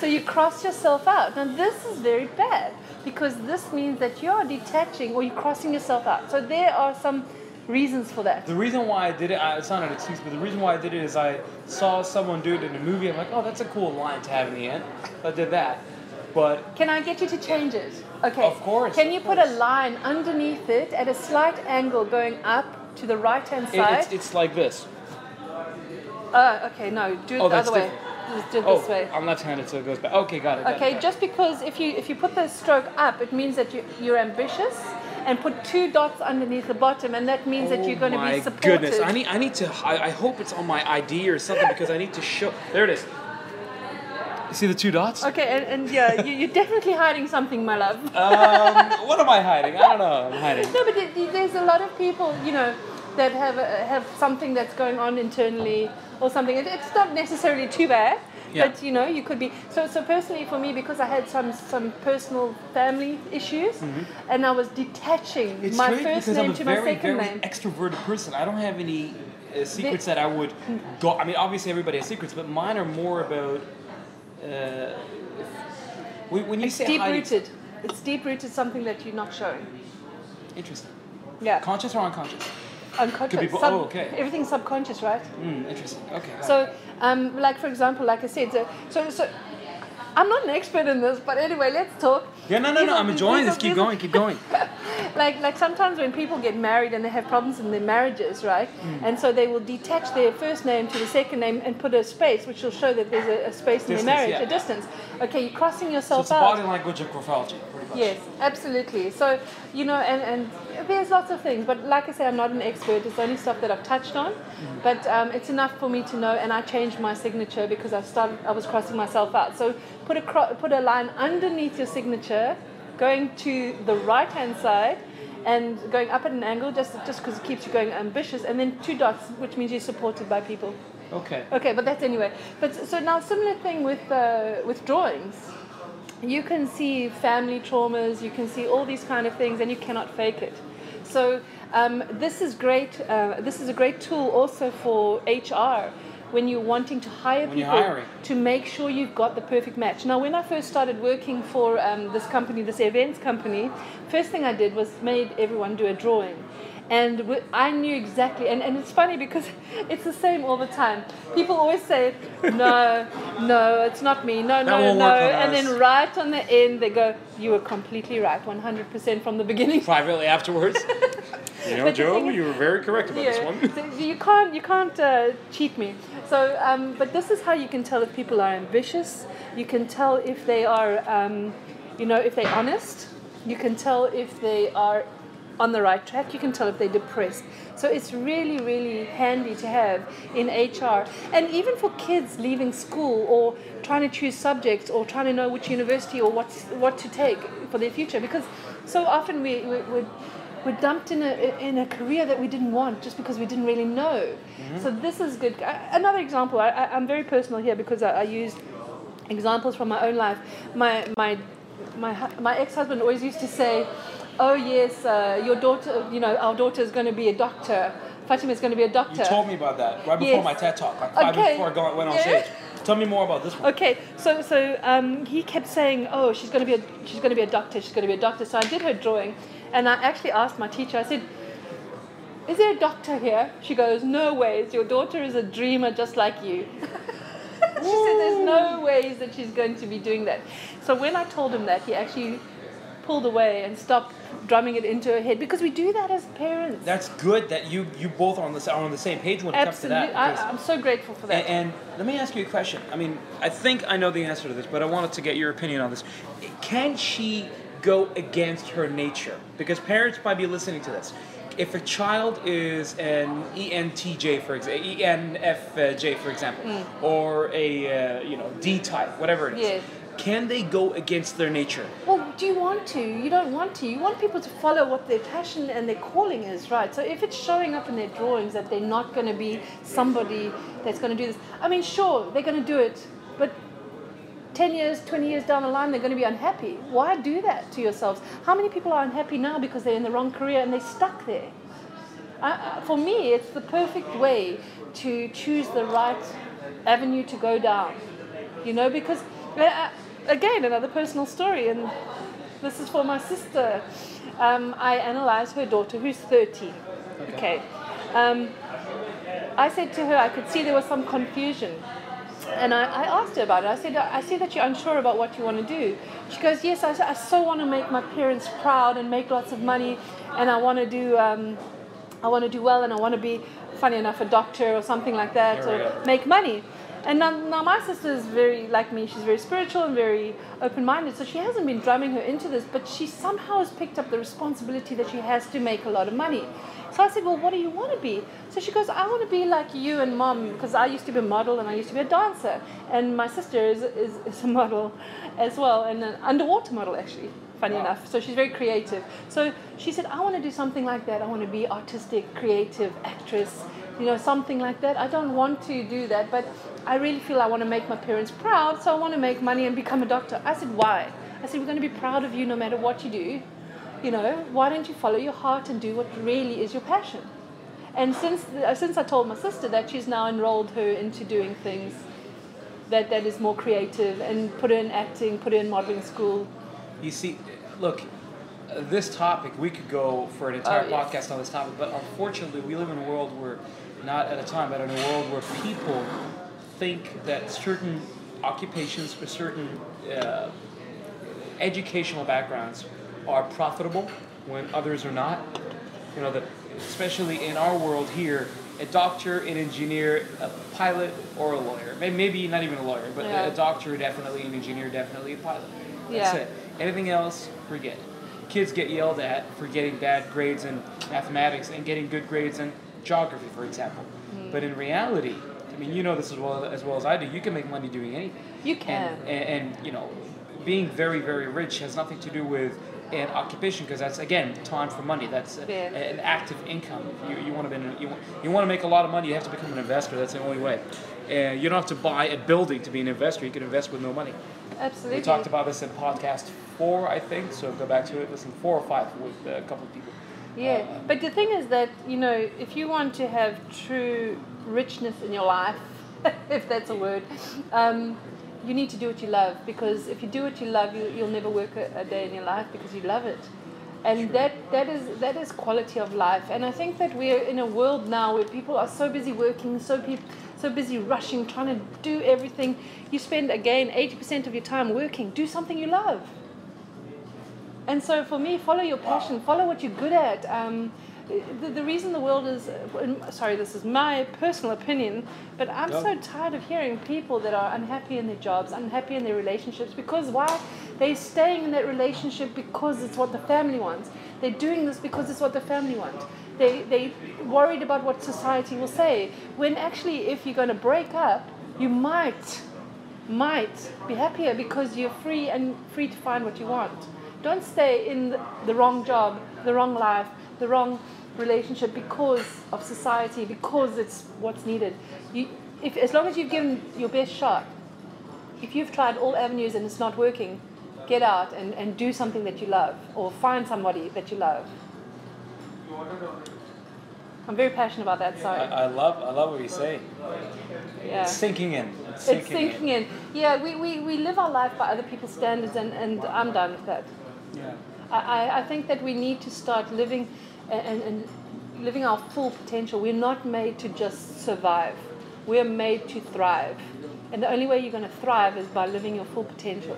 so you cross yourself out. Now this is very bad because this means that you are detaching or you're crossing yourself out. So there are some reasons for that. the reason why I did it, I, it's not an excuse, but the reason why I did it is I saw someone do it in a movie. I'm like, oh, that's a cool line to have in the end. I did that. But Can I get you to change it? Okay. Of course, Can you put a line underneath it at a slight angle going up to the right hand it, side? it's, it's like this. Oh, okay, no, do it Oh, the other way. Just do it Oh, this way. I'm left-handed, so it goes back. Okay, got it. got it, Okay, got it. just because if you if you put the stroke up, it means that you, you're ambitious, and put two dots underneath the bottom, and that means that you're going to Oh my be supported. goodness! I need, I need to. I, I hope it's on my ID or something because I need to show. There it is. See the two dots? Okay, and, and yeah, you, you're definitely hiding something, my love. Um, what am I hiding? I don't know. I'm hiding. No, but there- there's a lot of people, you know, that have uh, have something that's going on internally or something. It- It's not necessarily too bad, Yeah. but you know, you could be. So, so personally, for me, because I had some some personal family issues, and I was detaching Mm-hmm. It's my first name to my very, second very name. extroverted person. I don't have any uh, secrets that I would go. I mean, obviously everybody has secrets, but mine are more about. Uh, when when you It's say deep rooted. It's deep rooted something that you're not showing. Interesting. Yeah, Conscious or unconscious? unconscious. be bo- Sub- oh, okay. Everything's subconscious, right? Mm, interesting. Okay. So, um, like for example, like I said, so, so, so I'm not an expert in this, but anyway, let's talk. Yeah, no, no, These no. are- I'm enjoying are- this. Keep going. Keep going. like like sometimes when people get married and they have problems in their marriages, right? Hmm. And so they will detach their first name to the second name and put a space, which will show that there's a, a space in Distance, their marriage, yeah. a distance. Okay, you're crossing So yourself it's the out. body language of graphology, pretty much. Yes, absolutely. So, you know, and, and there's lots of things, but like I say, I'm not an expert. It's only stuff that I've touched on, but um, it's enough for me to know. And I changed my signature because I started, I was crossing myself out. So put a cro- put a line underneath your signature, going to the right hand side, and going up at an angle, just just because it keeps you going ambitious. And then two dots, which means you're supported by people. Okay. Okay, but that's anyway. But so now similar thing with uh, with drawings. You can see family traumas. You can see all these kind of things, and you cannot fake it. So um, this is great. Uh, this is a great tool also for HR when you're wanting to hire When people to make sure you've got the perfect match. Now, when I first started working for um, this company, this events company, first thing I did was made everyone do a drawing. And w- I knew exactly, and, and it's funny because it's the same all the time. People always say, no, no, it's not me, no, no, no. And us. then right on the end, they go, you were completely right, 100% from the beginning. Privately afterwards. you know, But Joe, thing is- you were very correct about this one. so you can't you can't uh, cheat me. So, um, but this is how you can tell if people are ambitious. You can tell if they are, um, you know, if they're honest. You can tell if they are on the right track. You can tell if they're depressed. So it's really, really handy to have in HR, and even for kids leaving school or trying to choose subjects or trying to know which university or what what to take for their future. Because so often we we. we we're dumped in a in a career that we didn't want just because we didn't really know. Mm-hmm. So this is good. Another example. I, I'm very personal here because I, I use examples from my own life. My my my my ex-husband always used to say, "Oh yes, uh, your daughter. You know, our daughter is going to be a doctor. Fatima is going to be a doctor." You told me about that right before Yes. my TED talk, like five Okay. before I went on Yeah. stage. Tell me more about this one. Okay, so so um, he kept saying, "Oh, she's going to be a she's going to be a doctor. She's going to be a doctor." So I did her drawing, and I actually asked my teacher. I said, "Is there a doctor here?" She goes, "No ways. Your daughter is a dreamer just like you." she said, "There's no ways that she's going to be doing that." So when I told him that, he actually pulled away and stop drumming it into her head because we do that as parents. That's good that you you both are on the are on the same page when it Absolutely. comes to that. I, I'm so grateful for that. And, and let me ask you a question. I mean, I think I know the answer to this, but I wanted to get your opinion on this. Can she go against her nature? Because parents might be listening to this. If a child is an ENTJ, for example, ENFJ, for example, or a uh, you know D type, whatever it is, Yes. Can they go against their nature? Well, do you want to? You don't want to. You want people to follow what their passion and their calling is, right? So if it's showing up in their drawings that they're not going to be somebody that's going to do this, I mean, sure, they're going to do it, but 10 years, 20 years down the line, they're going to be unhappy. Why do that to yourselves? How many people are unhappy now because they're in the wrong career and they're stuck there? For me, it's the perfect way to choose the right avenue to go down. You know, because uh, again, another personal story, and this is for my sister. Um, I analyzed her daughter, who's 30. Okay. Um, I said to her, I could see there was some confusion. And I, I asked her about it. I said, I see that you're unsure about what you want to do. She goes, Yes, I, I so want to make my parents proud and make lots of money, and I want to do. Um, I want to do well and I want to be, funny enough, a doctor or something like that, There or make money. And now, now my sister is very like me. She's very spiritual and very open-minded. So she hasn't been drumming her into this, but she somehow has picked up the responsibility that she has to make a lot of money. So I said, well, what do you want to be? So she goes, I want to be like you and mom because I used to be a model and I used to be a dancer, and my sister is is, is a model as well, and an underwater model actually funny enough. So she's very creative. So she said, I want to do something like that. I want to be artistic, creative, actress, you know, something like that. I don't want to do that, but I really feel I want to make my parents proud, so I want to make money and become a doctor. I said, why? I said, we're going to be proud of you no matter what you do. You know, why don't you follow your heart and do what really is your passion? And since uh, since I told my sister that, she's now enrolled her into doing things that, that is more creative and put her in acting, put her in modeling school, You see, look, uh, this topic, we could go for an entire Oh, yes. podcast on this topic, but unfortunately, we live in a world where, not at a time, but in a world where people think that certain occupations or certain uh, educational backgrounds are profitable when others are not. You know, that especially in our world here, a doctor, an engineer, a pilot, or a lawyer. Maybe, not even a lawyer, but a- Yeah. a doctor definitely, an engineer definitely, a pilot. That's Yeah. it. Anything else, forget it. Kids get yelled at for getting bad grades in mathematics and getting good grades in geography, for example. Hmm. But in reality, I mean, you know this as well as well as I do. You can make money doing anything. You can. And, and, and you know, being very very rich has nothing to do with an occupation because that's again time for money. That's a, Yeah. an active income. You, you want to be you you want to make a lot of money. You have to become an investor. That's the only way. And you don't have to buy a building to be an investor. You can invest with no money. Absolutely. We talked about this in podcast four, I think. So go back to it. Listen, four or five with a couple of people. Yeah, Uh, but the thing is that you know, if you want to have true richness in your life, if that's a word, um, you need to do what you love. Because if you do what you love, you, you'll never work a, a day in your life because you love it, and that that is that is quality of life. And I think that we're in a world now where people are so busy working, so peop so busy rushing, trying to do everything. You spend again eighty percent of your time working. Do something you love. And so for me, follow your passion, follow what you're good at. Um, the, the reason the world is, sorry, this is my personal opinion, but I'm Go. so tired of hearing people that are unhappy in their jobs, unhappy in their relationships, because why? They're staying in that relationship because it's what the family wants. They're doing this because it's what the family wants. They, they worried about what society will say, when actually if you're going to break up, you might, might be happier because you're free and free to find what you want. Don't stay in the, wrong job, the wrong life, the wrong relationship because of society, because it's what's needed. You, if, as long as you've given your best shot, if you've tried all avenues and it's not working, get out and, and do something that you love or find somebody that you love. I'm very passionate about that, sorry. I love I love what you say. Yeah. It's sinking in. It's It's sinking, sinking in. Yeah, we, we, we live our life by other people's standards, and, and I'm done with that. Yeah. I, I- I think that we need to start living and, and living our full potential. We're not made to just survive. We're made to thrive. And the only way you're going to thrive is by living your full potential.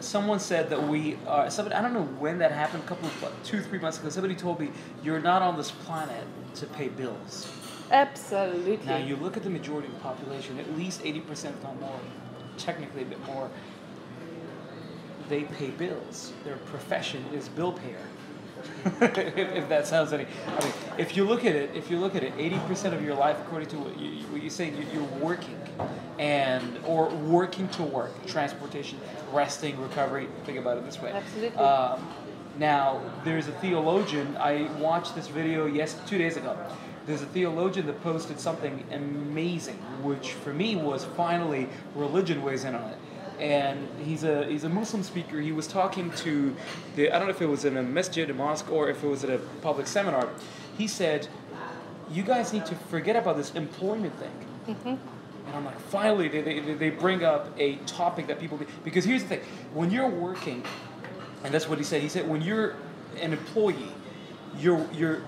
someone said that we are. Somebody I don't know when that happened. A couple of two three months ago. Somebody told me you're not on this planet to pay bills. Absolutely. Now you look at the majority of the population. At least eighty percent, if not more, technically a bit more. They pay bills. Their profession is bill payer. if, if that sounds any, I mean, if you look at it, if you look at it, eighty percent of your life, according to what, you, what you say, you, you're working, and or working to work, transportation, resting, recovery. Think about it this way. Absolutely. Um, now, there's a theologian. I watched this video yes two days ago. There's a theologian that posted something amazing, which for me was finally religion weighs in on it and he's a he's a Muslim speaker. He was talking to the I don't know if it was in a masjid, a mosque, or if it was at a public seminar. He said, "You guys need to forget about this employment thing." Mm-hmm. And I'm like, finally, they, they, they bring up a topic that people because here's the thing: when you're working, and that's what he said. He said when you're an employee, you're you're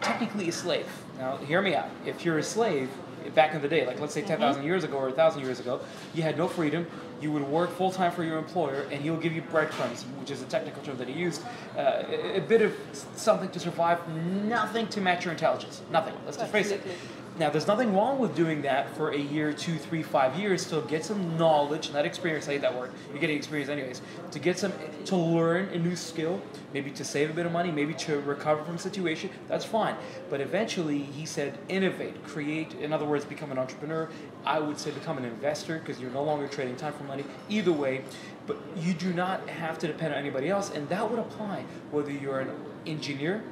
technically a slave. Now, hear me out. If you're a slave, back in the day, like let's say 10,000 years ago or 1,000 years ago, you had no freedom. You would work full time for your employer, and he'll give you breadcrumbs, which is a technical term that he used, uh, a, a bit of something to survive, nothing to match your intelligence. Nothing. Let's just face it. Now, there's nothing wrong with doing that for a year, two, three, five years to get some knowledge, not experience. I hate that word. You're getting experience anyways. To get some, to learn a new skill, maybe to save a bit of money, maybe to recover from a situation. That's fine. But eventually, he said, innovate, create. In other words, become an entrepreneur. I would say become an investor because you're no longer trading time for money. Either way, but you do not have to depend on anybody else, and that would apply whether you're an engineer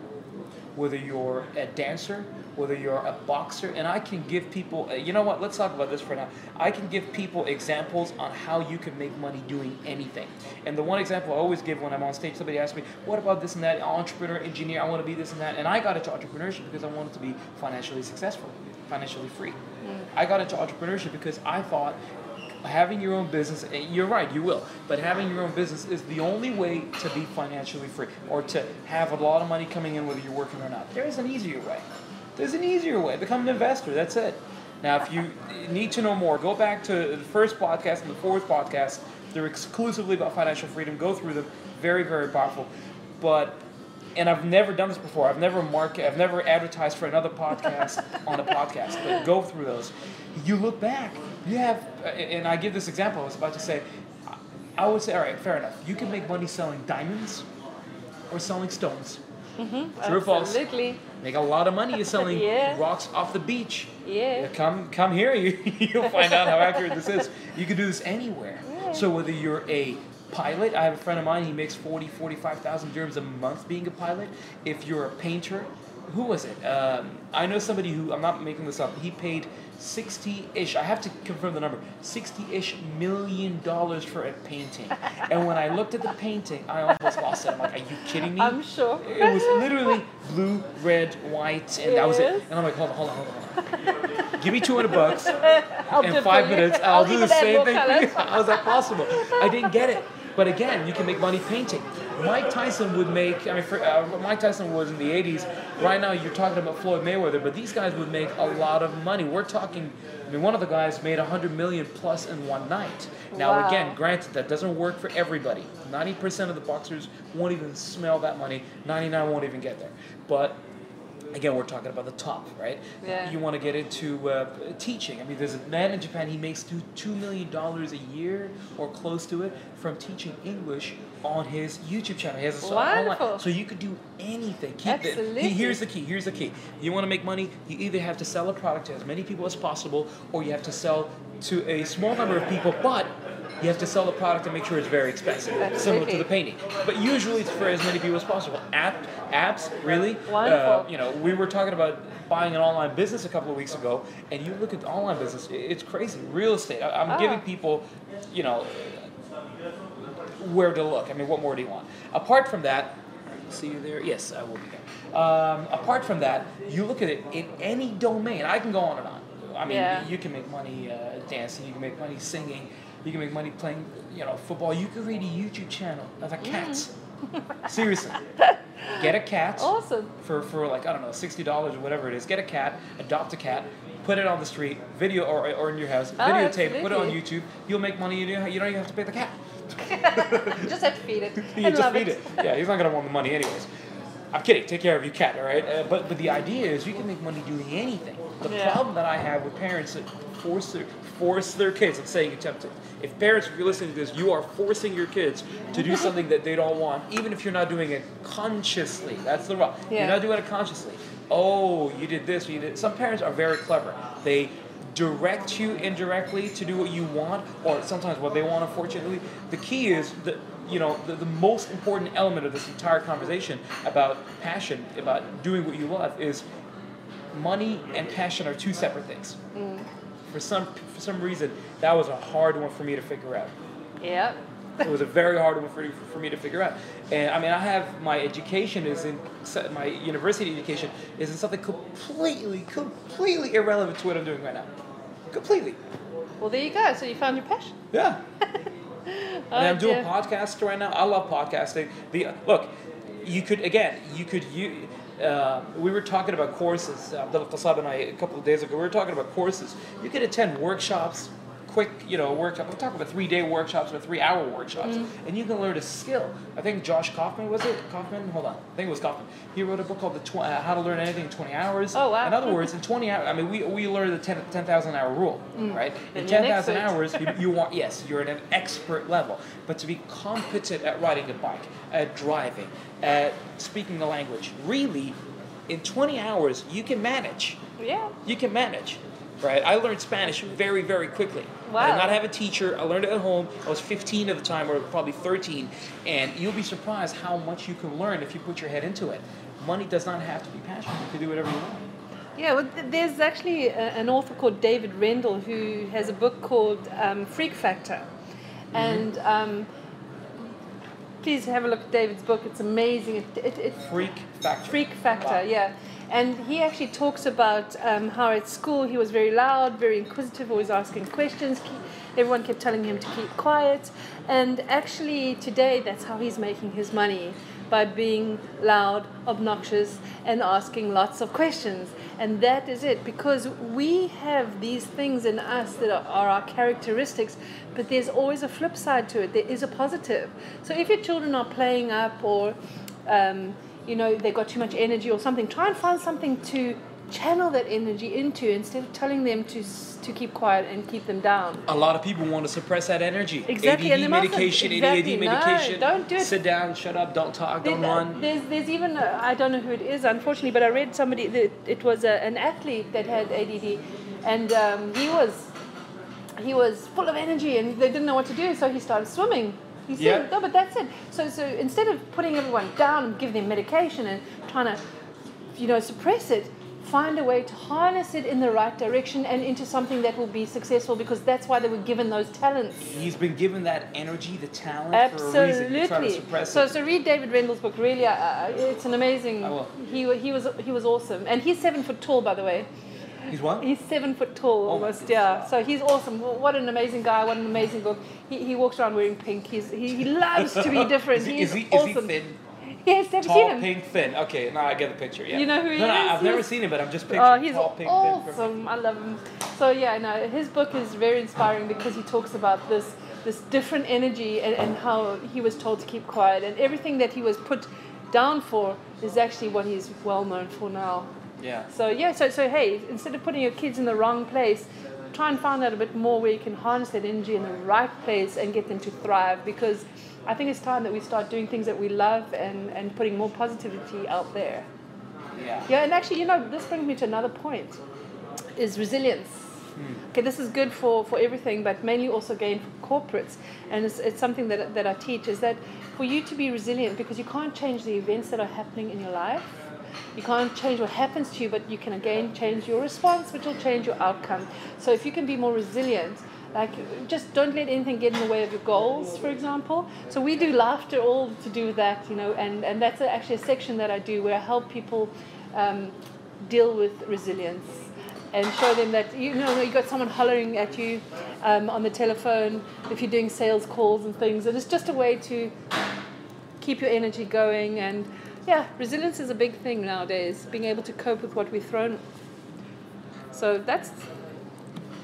whether you're a dancer, whether you're a boxer, and I can give people, you know what, let's talk about this for now. I can give people examples on how you can make money doing anything. And the one example I always give when I'm on stage, somebody asks me, what about this and that, entrepreneur, engineer, I want to be this and that. And I got into entrepreneurship because I wanted to be financially successful, financially free. I got into entrepreneurship because I thought having your own business eh, you're right you will but having your own business is the only way to be financially free or to have a lot of money coming in whether you're working or not there is an easier way there's an easier way become an investor that's it now if you need to know more go back to the first podcast and the fourth podcast they're exclusively about financial freedom go through them very very powerful but and I've never done this before. I've never market. I've never advertised for another podcast on a podcast. But go through those. You look back. You have, and I give this example. I was about to say. I would say, all right, fair enough. You can make money selling diamonds or selling stones. Mm-hmm. True or false? Absolutely. Make a lot of money selling Yeah. rocks off the beach. Yeah. Come, come here. You, you'll find out how accurate this is. You can do this anywhere. So whether you're a pilot, I have a friend of mine. He makes 40, 45,000 dirhams a month being a pilot. If you're a painter, who was it? Um, I know somebody who I'm not making this up. He paid 60-ish. I have to confirm the number. 60-ish million dollars for a painting. and when I looked at the painting, I almost lost it. I'm like, are you kidding me? I'm sure. It was literally blue, red, white, and that was it. And I'm like, hold on, hold on, hold on. Give me 200 bucks I'll do in five minutes. I'll, do the same thing for you. colours. How is that possible? I didn't get it. But again, you can make money painting. Mike Tyson would make, I mean, for, uh, Mike Tyson was in the 80s. Right now, you're talking about Floyd Mayweather, but these guys would make a lot of money. We're talking, I mean, one of the guys made 100 million plus in one night. Now, Wow. again, granted, that doesn't work for everybody. 90% of the boxers won't even smell that money, 99 won't even get there. But again, we're talking about the top, right? Yeah. You want to get into uh, teaching. I mean, there's a man in Japan, he makes two, $2 million a year or close to it from teaching English on his YouTube channel. He has a song Wonderful. online. So you could do anything. Keep. Absolutely. He- Here's the key. Here's the key. You want to make money, you either have to sell a product to as many people as possible, or you have to sell to a small number of people, but you have to sell the product and make sure it's very expensive, similar to the painting. But usually it's for as many people as possible. App, apps, really? Uh, you know, we were talking about buying an online business a couple of weeks ago, and you look at the online business, it's crazy. Real estate. I- I'm Ah. giving people, you know, where to look. I mean, what more do you want? Apart from that, see you there. Yes, I will be there. Um, apart from that, you look at it in any domain. I can go on and on. I mean, Yeah. you can make money uh, dancing. You can make money singing. You can make money playing, you know, football. You can create a YouTube channel of a cat. Seriously, get a cat Awesome. for, for like I don't know sixty dollars or whatever it is. Get a cat, adopt a cat, put it on the street, video or, or in your house, Oh, videotape, it, put it on. YouTube. You'll make money. You don't you don't even have to pay the cat. just have to feed it you just love feed it. it. Yeah, he's not gonna want the money anyways. I'm kidding. Take care of your cat, all right? Uh, but but the idea is you can make money doing anything. The Yeah. problem that I have with parents that force their force their kids. I'm saying attempted. If parents, if you're listening to this, you are forcing your kids to do something that they don't want, even if you're not doing it consciously. That's the wrong. Yeah. You're not doing it consciously. Oh, you did this. You did. Some parents are very clever. They direct you indirectly to do what you want, or sometimes what they want. Unfortunately, the key is that you know the, the most important element of this entire conversation about passion, about doing what you love, is money and passion are two separate things. Mm. For some for some reason, that was a hard one for me to figure out. Yep. It was a very hard one for, for me to figure out. And I mean, I have my education is in my university education is in something completely, completely irrelevant to what I'm doing right now. Completely. Well, there you go. So you found your passion. Yeah. Oh, and I'm doing dear. podcasts right now. I love podcasting. The look, you could again, you could you. Uh, we were talking about courses. Uh, Abdullah Qasab and I a couple of days ago. We were talking about courses. You could attend workshops, quick, you know, workshop. We're talking about three-day workshops or three-hour workshops, Mm-hmm. and you can learn a skill. I think Josh Kaufman was it? Kaufman? Hold on. I think it was Kaufman. He wrote a book called the tw- uh, How to Learn Anything in 20 Hours. Oh, wow. In other words, in 20 hours, I mean, we, we learned the 10 10,000 hour rule, right? In Then you're 10,000 hours, you, you want yes, you're at an expert level, but to be competent at riding a bike, at driving, at speaking the language, really, in 20 hours you can manage. Yeah. You can manage, right? I learned Spanish very, very quickly. Wow. I did not have a teacher. I learned it at home. I was 15 at the time, or probably 13, and you'll be surprised how much you can learn if you put your head into it. Money does not have to be passion. You can do whatever you want. Yeah, well, there's actually a, an author called David Rendell who has a book called um, Freak Factor. Mm-hmm. And um, please have a look at David's book. It's amazing. It, it, it, Freak factor. Freak Factor, Wow. yeah. And he actually talks about um, how at school he was very loud, very inquisitive, always asking questions. Everyone kept telling him to keep quiet. And actually, today, that's how he's making his money by being loud, obnoxious, and asking lots of questions. And that is it, because we have these things in us that are, our characteristics, but there's always a flip side to it. There is a positive. So if your children are playing up or um, you know they've got too much energy or something try and find something to channel that energy into instead of telling them to to keep quiet and keep them down A lot of people want to suppress that energy. Exactly, ADD medication, exactly, ADD no, medication. don't do it. Sit down, shut up, don't talk, don't run. There's, there's even, uh, I don't know who it is, unfortunately, but I read somebody, that it was a, an athlete that had ADD, and um, he was he was full of energy and they didn't know what to do, so he started swimming. He said, Yeah. no, but that's it. So, so instead of putting everyone down and giving them medication and trying to, you know, suppress it, find a way to harness it in the right direction and into something that will be successful because that's why they were given those talents. He's been given that energy, the talent for a reason. To Absolutely. So, it. so read David Rendell's book. Really, uh, it's an amazing. I will. He he was he was awesome, and he's seven foot tall, by the way. He's what? He's seven foot tall, Oh almost. Yeah. So he's awesome. What an amazing guy. What an amazing book. He, he walks around wearing pink. He's he, he loves to be different. is he, he's is he, is awesome. he thin? Yes, have Tall, seen him? pink, thin. Okay, now I get the picture. Yeah. You know who he no, No. I've never seen him, but I'm just oh, picturing Oh, he's tall, pink, thin. awesome. I love him. So yeah, no, his book is very inspiring because he talks about this this different energy and, and how he was told to keep quiet and everything that he was put down for is actually what he's well known for now. Yeah. So yeah, so so hey, instead of putting your kids in the wrong place, try and find out a bit more where you can harness that energy in the right place and get them to thrive because I think it's time that we start doing things that we love and, and putting more positivity out there. Yeah. Yeah, and actually, you know, this brings me to another point is resilience. Hmm. Okay, this is good for, for everything, but mainly also again for corporates. And it's, it's something that, that I teach is that for you to be resilient, because you can't change the events that are happening in your life, you can't change what happens to you, but you can again change your response, which will change your outcome. So if you can be more resilient, like just don't let anything get in the way of your goals, for example. So we do laughter all to do with that, you know, and, and that's actually a section that I do where I help people um, deal with resilience and show them that you know you got someone hollering at you um, on the telephone if you're doing sales calls and things, and it's just a way to keep your energy going and yeah, resilience is a big thing nowadays. Being able to cope with what we're thrown. So that's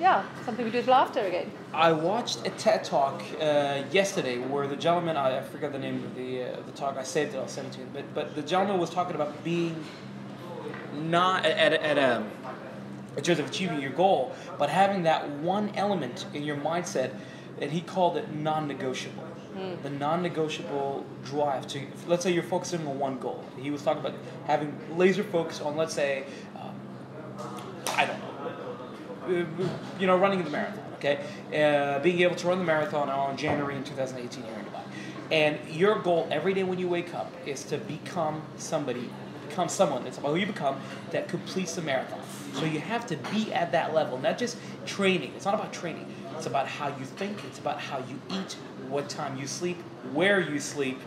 yeah, something we do with laughter again. I watched a TED talk uh, yesterday where the gentleman I, I forget the name of the uh, the talk. I saved it. I'll send it to you. But but the gentleman was talking about being not at at, at a in terms of achieving your goal, but having that one element in your mindset, and he called it non-negotiable. The non-negotiable drive to, let's say you're focusing on one goal. He was talking about having laser focus on, let's say, um, I don't know, you know, running the marathon. Okay, uh, being able to run the marathon on January in 2018 here in Dubai, and your goal every day when you wake up is to become somebody, become someone. It's about who you become that completes the marathon. So you have to be at that level, not just training. It's not about training. It's about how you think. It's about how you eat, what time you sleep, where you sleep.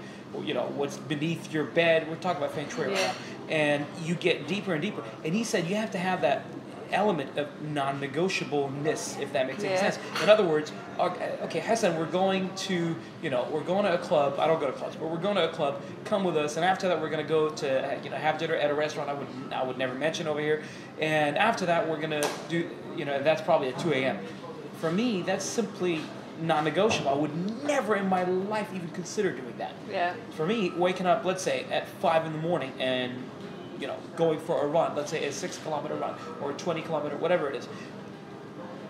You know what's beneath your bed. We're talking about feng shui, right now. and you get deeper and deeper. And he said you have to have that element of non-negotiableness, if that makes any sense. In other words, okay, okay, Hassan, we're going to, you know, we're going to a club. I don't go to clubs, but we're going to a club. Come with us, and after that, we're going to go to, you know, have dinner at a restaurant. I would, I would never mention over here. And after that, we're going to do, you know, that's probably at 2 a.m. For me, that's simply non-negotiable. I would never in my life even consider doing that Yeah. for me, waking up, let's say at five in the morning and you know going for a run, let's say a six kilometer run or a twenty kilometer, whatever it is,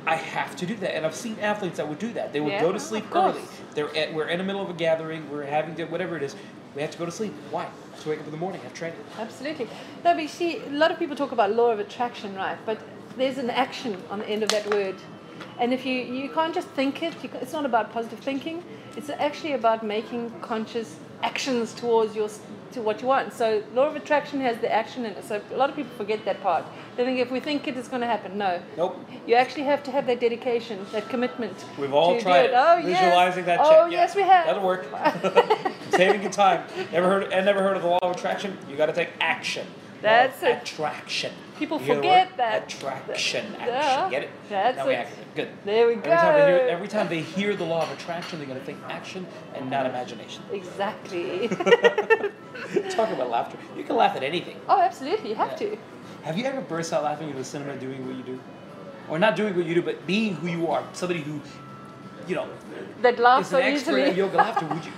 I have to do that. And I've seen athletes that would do that. They would Yeah, go to sleep early. They're at, we're in the middle of a gathering. We're having to, whatever it is. We have to go to sleep. Why? To wake up in the morning, have training. Absolutely. No, but you see, a lot of people talk about law of attraction, right? But there's an action on the end of that word. And if you, you can't just think it, you, it's not about positive thinking. It's actually about making conscious actions towards your, to what you want. So law of attraction has the action in it. So a lot of people forget that part. They think if we think it, it's going to happen. No. Nope. You actually have to have that dedication, that commitment. We've all tried it. Oh, yes. Visualizing that Oh. Yeah, yes, we have. That'll work. Saving you time. Never heard? I never heard of the law of attraction. You got to take action. That's it. Attraction. People You forget that. Attraction. Action. Get it? That's now we it. act. Good. There we Every time, hear, go. every time they hear the law of attraction, they're going to think action and not imagination. Exactly. Talk about laughter. You can laugh at anything. oh, absolutely. You have Yeah. to. Have you ever burst out laughing in the cinema doing what you do? Or not doing what you do, but being who you are? Somebody who, you know, That laughs is so easily. yoga laughter. Would you?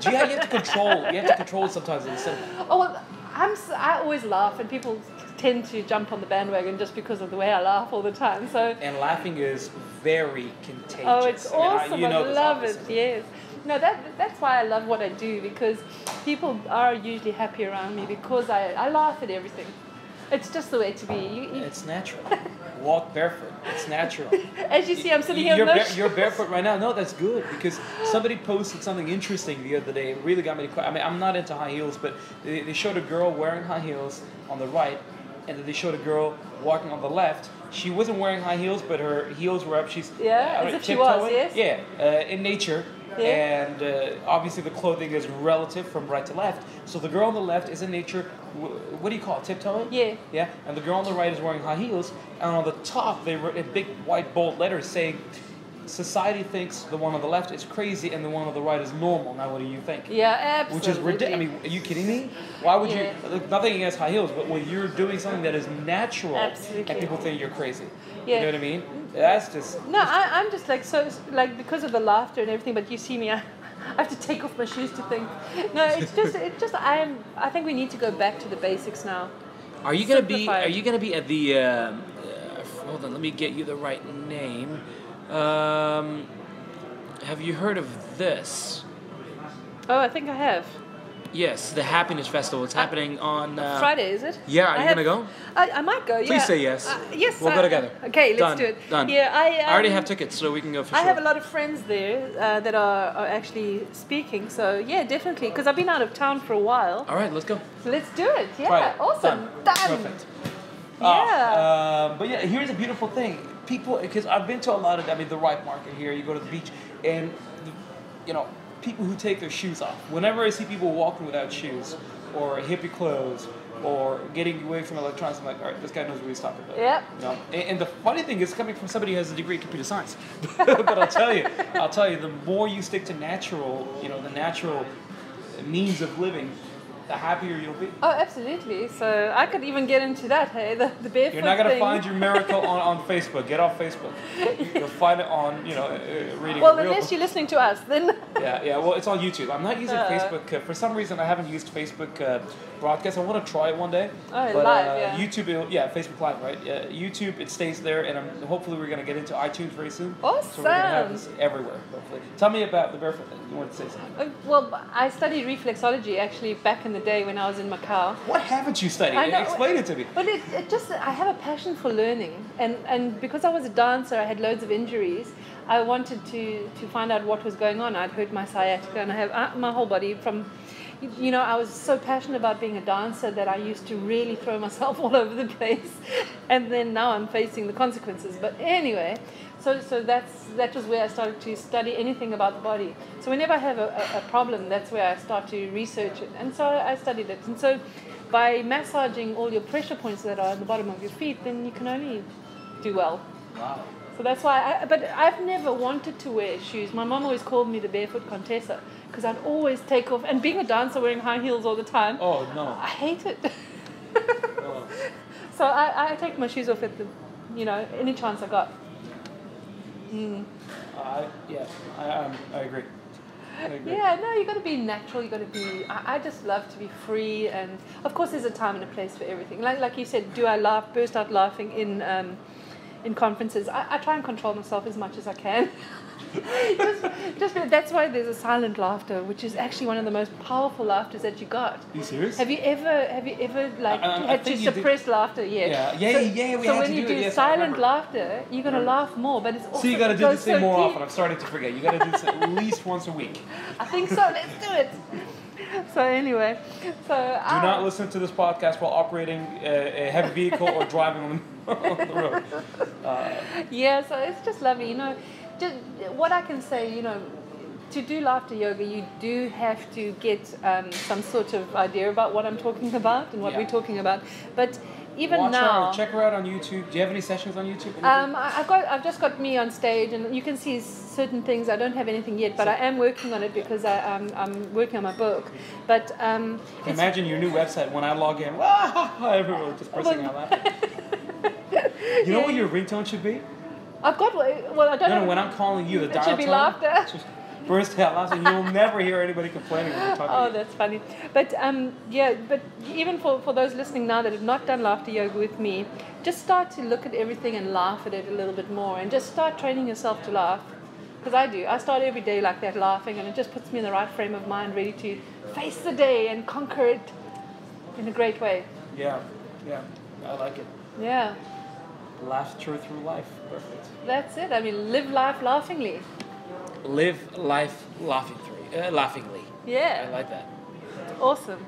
Do you, have, you have to control. You have to control sometimes in the cinema. Oh, well, I'm, s- I always laugh, and people tend to jump on the bandwagon just because of the way I laugh all the time. So, And laughing is very contagious. oh, it's I mean, I- awesome. I, you know this, love it. Yes. No, that that's why I love what I do because people are usually happy around me because I, I laugh at everything. It's just the way to be. You, you, It's natural. Walk barefoot. It's natural. as you see, I'm sitting here You're, bare- you're barefoot right now. No, that's good because somebody posted something interesting the other day. It really got me to. I mean, I'm not into high heels, but they, they showed a girl wearing high heels on the right, and then they showed a girl walking on the left. She wasn't wearing high heels, but her heels were up. She's Yeah, as don't- if she was, yes. Yeah, uh, in nature. Yeah. And uh, obviously, the clothing is relative from right to left. So the girl on the left is in nature. wh- What do you call it? Tiptoeing. Yeah. Yeah, and the girl on the right is wearing high heels, and on the top they wrote in big white bold letters saying, "Society thinks the one on the left is crazy and the one on the right is normal." Now, what do you think? Yeah, absolutely. Which is ridiculous. I mean, are you kidding me? Why would Yeah. you? Look, nothing against high heels, but when you're doing something that is natural, Absolutely. and people think you're crazy, Yeah. you know what I mean? That's just No, I, I'm just like so like because of the laughter and everything. But you see me, I, I have to take off my shoes to think. No, it's just it's just I am. I think we need to go back to the basics now. Are you gonna be? Are you gonna be at the? Um, uh, hold on, let me get you the right name. Um, have you heard of this? Oh, I think I have. Yes, the Happiness Festival. It's happening on uh, Friday, is it? yeah, are I you have- gonna go? I, I might go. Please yeah. say yes. Uh, yes. We'll I- go together. Okay, let's Done, do it. done. Yeah, I. Um, I already have tickets, so we can go for I sure. have a lot of friends there uh, that are, are actually speaking. So yeah, definitely. Because I've been out of town for a while. All right, let's go. So let's do it. Yeah. Friday. Awesome. Done. Done. Perfect. Yeah. Uh, but yeah, here's a beautiful thing. People, because I've been to a lot of, I mean, the Ripe Market here. You go to the beach, and you know, people who take their shoes off. Whenever I see people walking without shoes, or hippie clothes, or getting away from electronics, I'm like, all right, this guy knows what he's talking about. Yep. You know? and, and the funny thing is, coming from somebody who has a degree in computer science. but I'll tell you, I'll tell you, the more you stick to natural, you know, the natural means of living, the happier you'll be. Oh, absolutely. So I could even get into that. Hey, the, the barefoot You're not gonna find your miracle on, on Facebook. Get off Facebook. You'll find it on you know uh, reading. Well, real unless you're listening to us, then. Yeah, yeah. Well, it's on YouTube. I'm not using Uh. Facebook uh, for some reason. I haven't used Facebook uh, broadcast. I want to try it one day. Oh, but, live, uh, yeah. YouTube, yeah, Facebook Live, right? Uh, YouTube, it stays there, and I'm, hopefully we're gonna get into iTunes very soon. Awesome. So we're gonna have this everywhere. Hopefully. Tell me about the barefoot thing. You want to say something? Uh, Well, I studied reflexology actually back in the day when I was in Macau. What haven't you studied? I know. Explain it to me. But it, it just, I have a passion for learning. And, and because I was a dancer, I had loads of injuries. I wanted to, to find out what was going on. I'd hurt my sciatica and I have uh, my whole body from, you know, I was so passionate about being a dancer that I used to really throw myself all over the place. And then now I'm facing the consequences. But anyway, so, so that's, that was where I started to study anything about the body. So whenever I have a, a, a problem, that's where I start to research it. And so I studied it. And so by massaging all your pressure points that are at the bottom of your feet, then you can only do well. Wow. So that's why, I, but I've never wanted to wear shoes. My mom always called me the barefoot contessa because I'd always take off, and being a dancer wearing high heels all the time, Oh no. I hate it. Oh. so I, I take my shoes off at the, you know, any chance I got. Mm. I yeah, I, um, I agree. I agree. Yeah, no, you got to be natural. You got to be. I, I just love to be free, and of course, there's a time and a place for everything. Like like you said, do I laugh, burst out laughing in um, in conferences? I, I try and control myself as much as I can. just, just that's why there's a silent laughter, which is actually one of the most powerful laughters that you got. Are you serious? Have you ever have you ever like I- I had to suppress laughter? Yeah. Yeah. Yeah, So, yeah, we so had when to you do it, do yes, silent laughter, you're gonna mm-hmm. laugh more, but it's also so you got to do this thing so more deep. often. I'm starting to forget. You got to do this at least once a week. I think so. Let's do it. So anyway, so Do not listen to this podcast while operating a, a heavy vehicle or driving on the, on the road. Uh, Yeah, so it's just lovely. You know, just what I can say. You know, to do laughter yoga, you do have to get um, some sort of idea about what I'm talking about and what Yeah. we're talking about. But even watch now, her, check her out on YouTube. Do you have any sessions on YouTube? Anything? Um, I've got, I've just got me on stage, and you can see certain things. I don't have anything yet, but I am working on it because I, I'm, I'm working on my book. But um, Imagine your new website when I log in. Everyone just bursting out laughing. You know what your ringtone should be? I've got, well, I don't No, know. no, when I'm calling you, the It dial should be tone, laughter. Burst out laughing. You'll never hear anybody complaining when you're talking. Oh, that's funny. But um, yeah, but even for, for those listening now that have not done laughter yoga with me, just start to look at everything and laugh at it a little bit more, and just start training yourself to laugh. Because I do. I start every day like that, laughing, and it just puts me in the right frame of mind, ready to face the day and conquer it in a great way. Yeah, yeah, I like it. Yeah, Laughter through life. Perfect. that's it. I mean, live life laughingly. Live life laughing through, uh, laughingly. Yeah. I like that. awesome.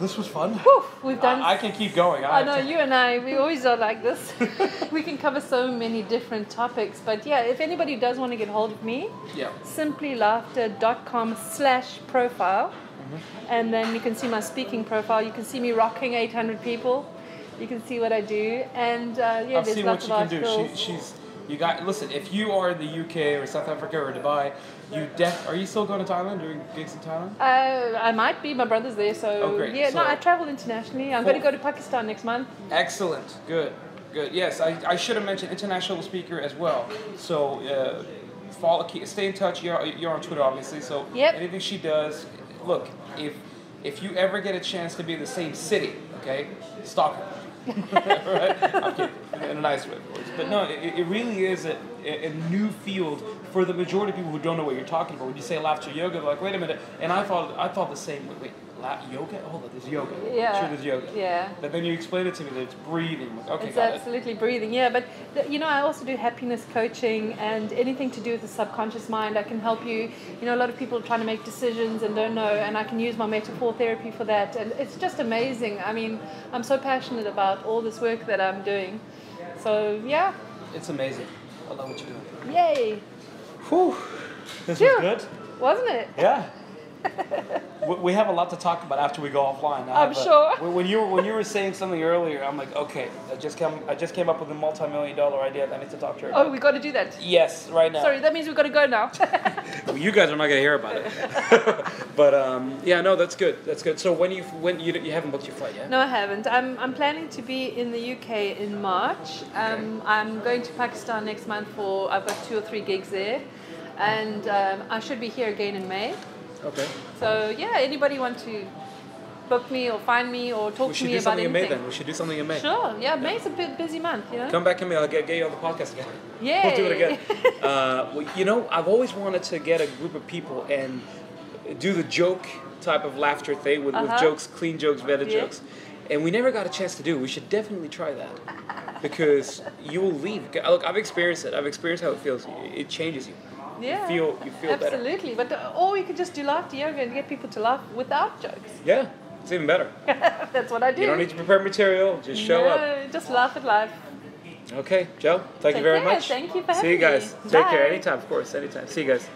This was fun. Whew, we've done. I, I can keep going. I know you and I, we always are like this. we can cover so many different topics. But yeah, if anybody does want to get hold of me, Yeah. simplylaughter.com slash profile. Mm-hmm. And then you can see my speaking profile. You can see me rocking 800 people. You can see what I do. And uh, yeah, I've there's seen what lots she of can do. articles. She, she's you got listen. If you are in the UK or South Africa or Dubai, you def. Are you still going to Thailand doing gigs in Thailand? Uh, I might be. My brother's there, so Oh, yeah. So- no, I travel internationally. I'm going to go to Pakistan next month. Excellent. Good. Good. Yes, I, I should have mentioned international speaker as well. So uh, follow, stay in touch. You're, you're on Twitter, obviously. So Yep. anything she does, look. If if you ever get a chance to be in the same city, okay, stalk her. right? In a nice way, of course. But no, it, it really is a, a, new field for the majority of people who don't know what you're talking about. When you say laughter yoga, they're like, wait a minute. And I thought I thought the same. Wait, la- yoga? Oh, Hold on, there's yoga. Yeah. Sure, there's yoga. Yeah. But then you explain it to me that it's breathing. Okay, It's got it. absolutely breathing, yeah. But th- you know, I also do happiness coaching and anything to do with the subconscious mind. I can help you. You know, a lot of people are trying to make decisions and don't know, and I can use my metaphor therapy for that. And it's just amazing. I mean, I'm so passionate about all this work that I'm doing. So yeah, It's amazing. I love what you're doing. yay! Whew. This Phew. was good. Wasn't it? Yeah. We- We have a lot to talk about after we go offline. I I'm have a- sure. when- When you were, when you were saying something earlier, I'm like, okay, I just come I just came up with a multi-million dollar idea that I need to talk to her. Oh, about. we got to do that. Yes, right now. Sorry, that means we've got to go now. Well, you guys are not gonna hear about it. but um, yeah, no, that's good. That's good. So when you when you you haven't booked your flight yet? no, I haven't. I'm, I'm planning to be in the UK in March. Um, I'm going to Pakistan next month for, I've got two or three gigs there. And um, I should be here again in May. Okay. So, yeah, anybody want to book me or find me or talk to me? about anything? We should do something in May then. We should do something in May. Sure, yeah, May's a bit busy month, you know? Come back to me. I'll get, get you on the podcast again. Yeah. We'll do it again. uh, well, you know, I've always wanted to get a group of people and do the joke type of laughter thing with, with Uh-huh. jokes, clean jokes, vetted Yeah. jokes. And we never got a chance to do. We should definitely try that because you will leave. Look, I've experienced it. I've experienced how it feels. It changes you. Yeah. feel- you feel better. Absolutely. But uh, or we could just do laughter yoga and get people to laugh without jokes. Yeah, it's even better. That's what I do. You don't need to prepare material. Just show no, up. Just laugh at life. Okay, Joe. Thank you very care. much. Thank you for See you guys. me. Take care. Anytime, of course. Anytime. See you guys.